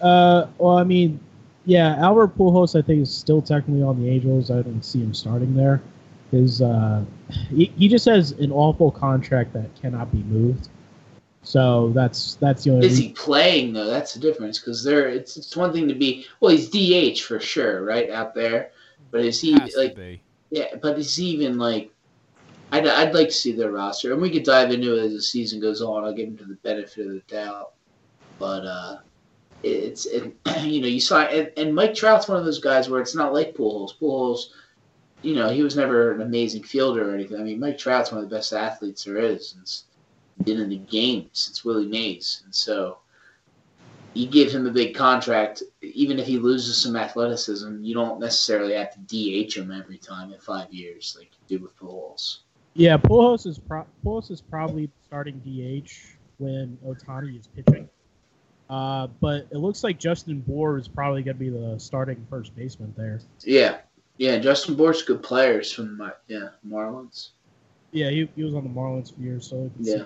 Speaker 9: Uh, well, I mean, yeah, Albert Pujols, I think, is still technically on the Angels. I don't see him starting there. His, uh, he, he just has an awful contract that cannot be moved. So that's that's the only.
Speaker 10: Is
Speaker 9: reason.
Speaker 10: he playing though? That's the difference because there it's it's one thing to be well he's DH for sure right out there, but is he
Speaker 8: Has to
Speaker 10: like
Speaker 8: be.
Speaker 10: Yeah, but it's even like I'd, I'd like to see their roster, and we could dive into it as the season goes on. I'll give him to the benefit of the doubt, but uh, it's it, you know you saw and, and Mike Trout's one of those guys where it's not like Pujols. Pujols, you know, he was never an amazing fielder or anything. I mean, Mike Trout's one of the best athletes there is, it's been in the game since Willie Mays, and so you give him a big contract, even if he loses some athleticism, you don't necessarily have to DH him every time in five years like you do with Pujols.
Speaker 9: Yeah, Pujols is pro- Pujols is probably starting DH when Ohtani is pitching. Uh, but it looks like Justin Bour is probably going to be the starting first baseman there.
Speaker 10: Yeah, yeah. Justin Bour's good players from my yeah Marlins.
Speaker 9: Yeah, he, he was on the Marlins for years, so I can see
Speaker 10: Yeah,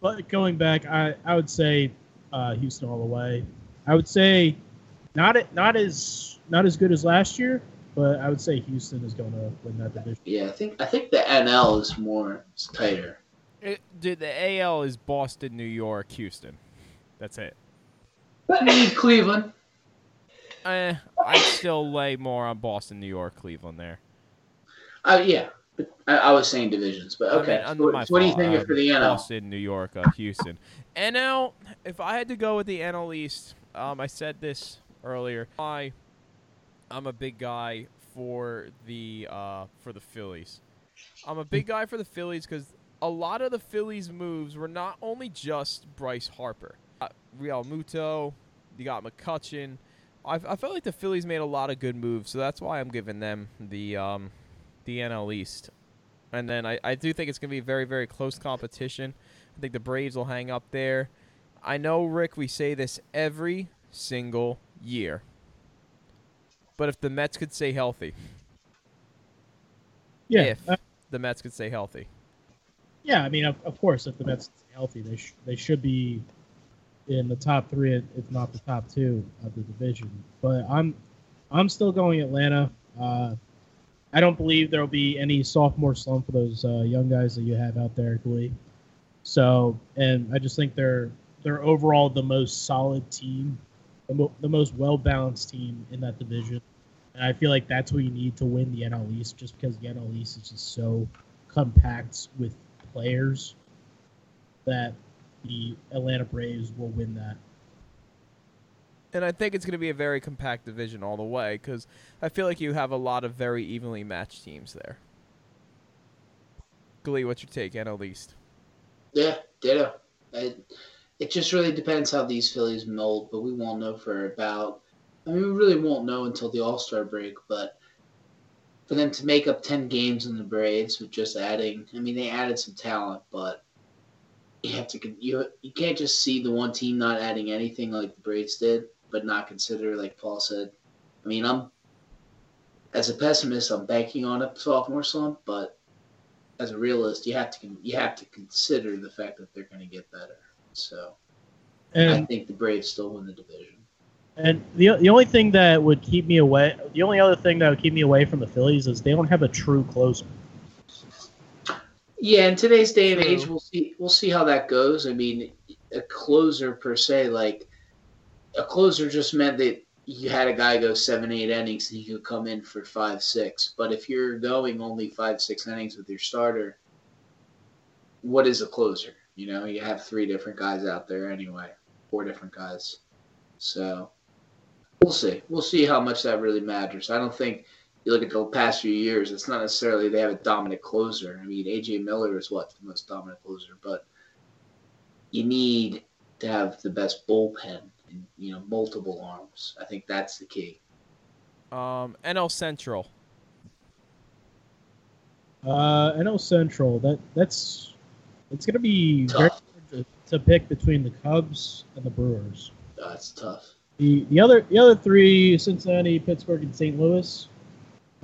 Speaker 9: But going back, I, I would say uh, Houston all the way. I would say not a- not as not as good as last year, but I would say Houston is going to win that division.
Speaker 10: yeah. I think I think the NL is more it's tighter.
Speaker 8: It, dude, the AL is Boston, New York, Houston. That's it.
Speaker 10: Cleveland.
Speaker 8: Eh, I'd still lay more on Boston, New York, Cleveland there.
Speaker 10: Uh, yeah, I, I was saying divisions, but
Speaker 8: I
Speaker 10: okay.
Speaker 8: mean,
Speaker 10: so
Speaker 8: under
Speaker 10: what,
Speaker 8: my
Speaker 10: so what are you thinking
Speaker 8: uh,
Speaker 10: for the NL?
Speaker 8: Boston, New York, uh, Houston. NL, if I had to go with the NL East, um, I said this earlier. I, I'm a big guy for the uh, for the Phillies. I'm a big guy for the Phillies because a lot of the Phillies moves were not only just Bryce Harper, uh, Realmuto, you got McCutchen. I, I felt like the Phillies made a lot of good moves, so that's why I'm giving them the um, the NL East. And then I, I do think it's going to be a very, very close competition. I think the Braves will hang up there. I know, Rick, we say this every single year. But if the Mets could stay healthy,
Speaker 9: Yeah,
Speaker 8: if
Speaker 9: uh,
Speaker 8: the Mets could stay healthy.
Speaker 9: yeah. I mean, of, of course, if the Mets stay healthy, they sh- they should be in the top three, if not the top two of the division. But I'm I'm still going Atlanta. Uh, I don't believe there will be any sophomore slump for those uh, young guys that you have out there, Glee. So, and I just think they're they're overall the most solid team, the, mo- the most well balanced team in that division. And I feel like that's what you need to win the NL East, just because the NL East is just so compact with players that the Atlanta Braves will win that.
Speaker 8: And I think it's going to be a very compact division all the way because I feel like you have a lot of very evenly matched teams there. Glee, what's your take, NL East?
Speaker 10: Yeah, ditto. It, it just really depends how these Phillies mold, but we won't know for about. I mean, we really won't know until the All Star break. But for them to make up ten games in the Braves with just adding, I mean, they added some talent, but you have to you you can't just see the one team not adding anything like the Braves did, but not consider like Paul said. I mean, I'm as a pessimist, I'm banking on a sophomore slump, but as a realist, you have to you have to consider the fact that they're going to get better. So I think the Braves still win the division.
Speaker 9: and the the only thing that would keep me away, the only other thing that would keep me away from the Phillies is they don't have a true closer.
Speaker 10: Yeah, in today's day and age, we'll see we'll see how that goes. I mean, a closer per se, like a closer just meant that you had a guy go seven, eight innings and he could come in for five, six. But if you're going only five, six innings with your starter, what is a closer? You know, you have three different guys out there anyway, four different guys. So we'll see. We'll see how much that really matters. I don't think you look at the past few years, it's not necessarily they have a dominant closer. I mean, AJ Miller is what the most dominant closer, but you need to have the best bullpen and you know multiple arms. I think that's the key.
Speaker 8: Um, NL Central.
Speaker 9: Uh, NL Central. That that's it's gonna be very
Speaker 10: Tough.
Speaker 9: hard to, to pick between the Cubs and the Brewers.
Speaker 10: That's tough.
Speaker 9: The the other the other three, Cincinnati, Pittsburgh, and St. Louis.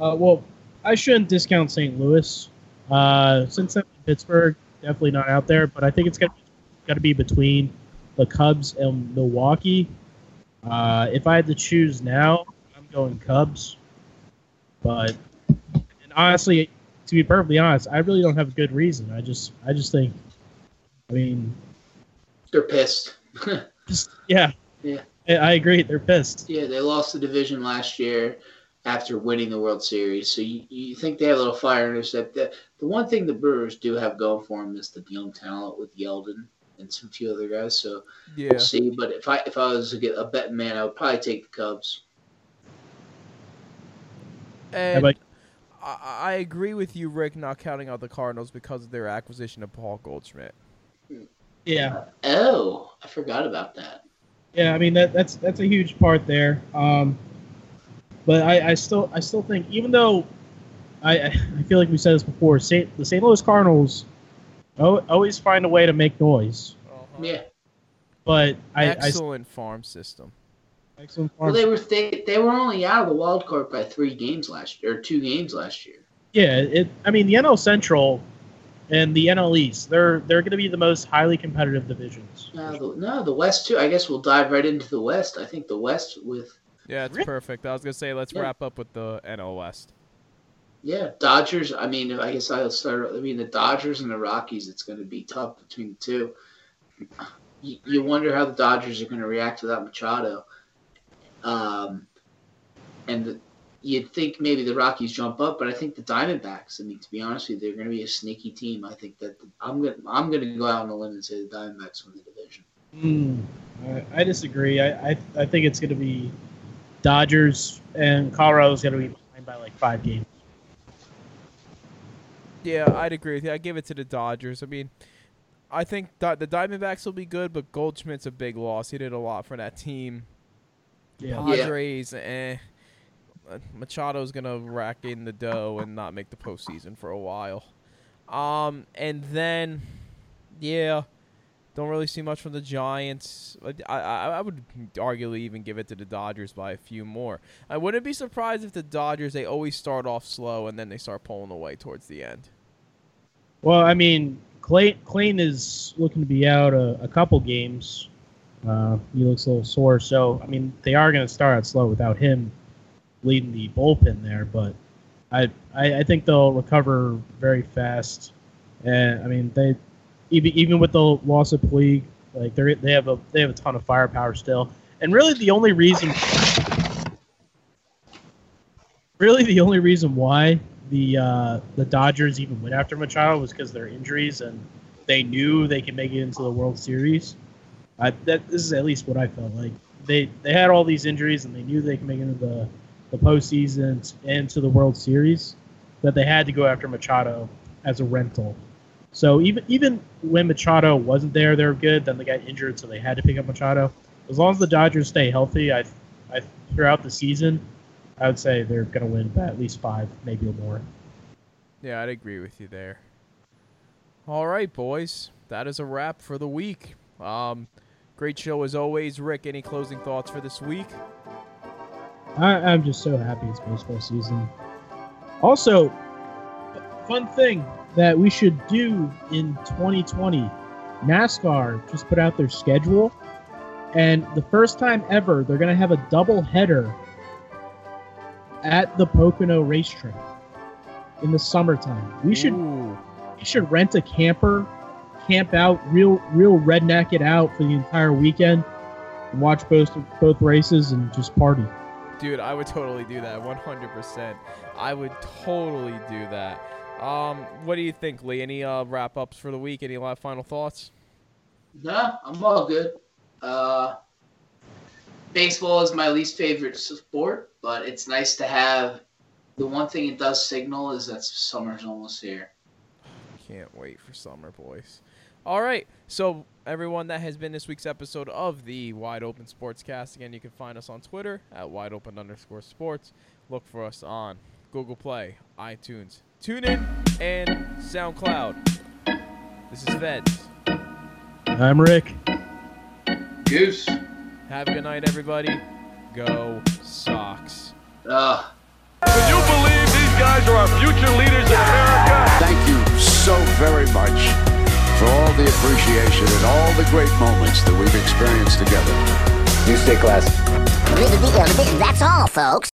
Speaker 9: Uh, well, I shouldn't discount St. Louis. Uh, Cincinnati, Pittsburgh, definitely not out there, but I think it's got to be between the Cubs and Milwaukee. Uh, if I had to choose now, I'm going Cubs. But and honestly, to be perfectly honest, I really don't have a good reason. I just I just think, I mean,
Speaker 10: They're pissed.
Speaker 9: just yeah,
Speaker 10: Yeah.
Speaker 9: I agree. They're pissed.
Speaker 10: yeah, they lost the division last year after winning the World Series. So you, you think they have a little fire in their step. The, the one thing the Brewers do have going for them is the young talent with Yeldon and some few other guys. So
Speaker 8: Yeah.
Speaker 10: we'll see. But if I if I was to get a betting man, I would probably take the Cubs.
Speaker 8: And I, I agree with you, Rick, not counting out the Cardinals because of their acquisition of Paul Goldschmidt.
Speaker 9: Yeah,
Speaker 10: Oh, I forgot about that.
Speaker 9: yeah. I mean that that's that's a huge part there. Um, but I, I still I still think even though I I feel like we said this before, Saint, the St. Louis Cardinals always find a way to make noise. Uh-huh.
Speaker 10: Yeah.
Speaker 9: But I, I
Speaker 8: Excellent farm system.
Speaker 9: excellent farm.
Speaker 10: Well, they were they, they were only out of the wild card by three games last year, or two games last year.
Speaker 9: yeah. It I mean the NL Central and the NL East they're they're going to be the most highly competitive divisions.
Speaker 10: No, the, no, the West too. I guess we'll dive right into the West. I think the West with
Speaker 8: Yeah, it's
Speaker 9: Really?
Speaker 8: perfect. I was gonna say let's
Speaker 10: Yeah.
Speaker 8: wrap up with the NL West.
Speaker 10: yeah Dodgers. I mean, I guess I'll start. I mean, the Dodgers and the Rockies. It's going to be tough between the two. You, you wonder how the Dodgers are going to react without Machado. Um, and the, you'd think maybe the Rockies jump up, but I think the Diamondbacks. I mean, to be honest with you, they're going to be a sneaky team. I think that the, I'm going. to I'm going to go out on a limb and say the Diamondbacks win the division.
Speaker 9: Mm, I, I disagree. I, I I think it's going to be Dodgers and Colorado's going to be behind by like five games.
Speaker 8: Yeah, I'd agree with you. I give it to the Dodgers. I mean, I think the Diamondbacks will be good, but Goldschmidt's a big loss. He did a lot for that team.
Speaker 9: Yeah.
Speaker 8: Padres, eh. Uh, Machado's gonna rack in the dough and not make the postseason for a while. Um, and then, yeah, don't really see much from the Giants. I, I, I would arguably even give it to the Dodgers by a few more. I wouldn't be surprised if the Dodgers they always start off slow and then they start pulling away towards the end.
Speaker 9: Well, I mean, Clay Clayton is looking to be out a, a couple games. Uh, he looks a little sore, so I mean, they are going to start out slow without him leading the bullpen there. But I, I I think they'll recover very fast. And I mean, they even even with the loss of Puig, like they they have a they have a ton of firepower still. And really, the only reason, really the only reason why the uh, the Dodgers even went after Machado was because their injuries, and they knew they could make it into the World Series. I, that this is at least what I felt like. They they had all these injuries, and they knew they could make it into the the postseason and to the World Series. That they had to go after Machado as a rental. So even even when Machado wasn't there, they were good. Then they got injured, so they had to pick up Machado. As long as the Dodgers stay healthy, I, I throughout the season, I would say they're going to win by at least five, maybe more.
Speaker 8: Yeah, I'd agree with you there. All right, boys, that is a wrap for the week. Um, great show as always, Rick. Any closing thoughts for this week?
Speaker 9: I, I'm just so happy it's baseball season. Also, fun thing that we should do in 2020 NASCAR just put out their schedule, and the first time ever, they're going to have a double header at the Pocono racetrack in the summertime. We should
Speaker 8: Ooh.
Speaker 9: we should rent a camper, camp out, real real redneck it out for the entire weekend, and watch both both races and just party.
Speaker 8: Dude, I would totally do that. 100%. I would totally do that. Um, what do you think, Lee? Any uh, wrap ups for the week? Any last final thoughts?
Speaker 10: Nah, I'm all good. Uh, baseball is my least favorite sport, but it's nice to have. The one thing it does signal is that summer's almost here.
Speaker 8: Can't wait for summer, boys. All right. So, everyone, that has been this week's episode of the Wide Open Sportscast. Again, you can find us on Twitter at wide open underscore sports. Look for us on Google Play, iTunes, TuneIn, and SoundCloud. This is Feds.
Speaker 9: I'm Rick.
Speaker 10: Goose.
Speaker 8: Have a good night, everybody. Go Sox.
Speaker 10: Uh,
Speaker 5: Can you believe these guys are our future leaders in America?
Speaker 11: Thank you so very much for all the appreciation and all the great moments that we've experienced together.
Speaker 12: You stay classy. That's all, folks.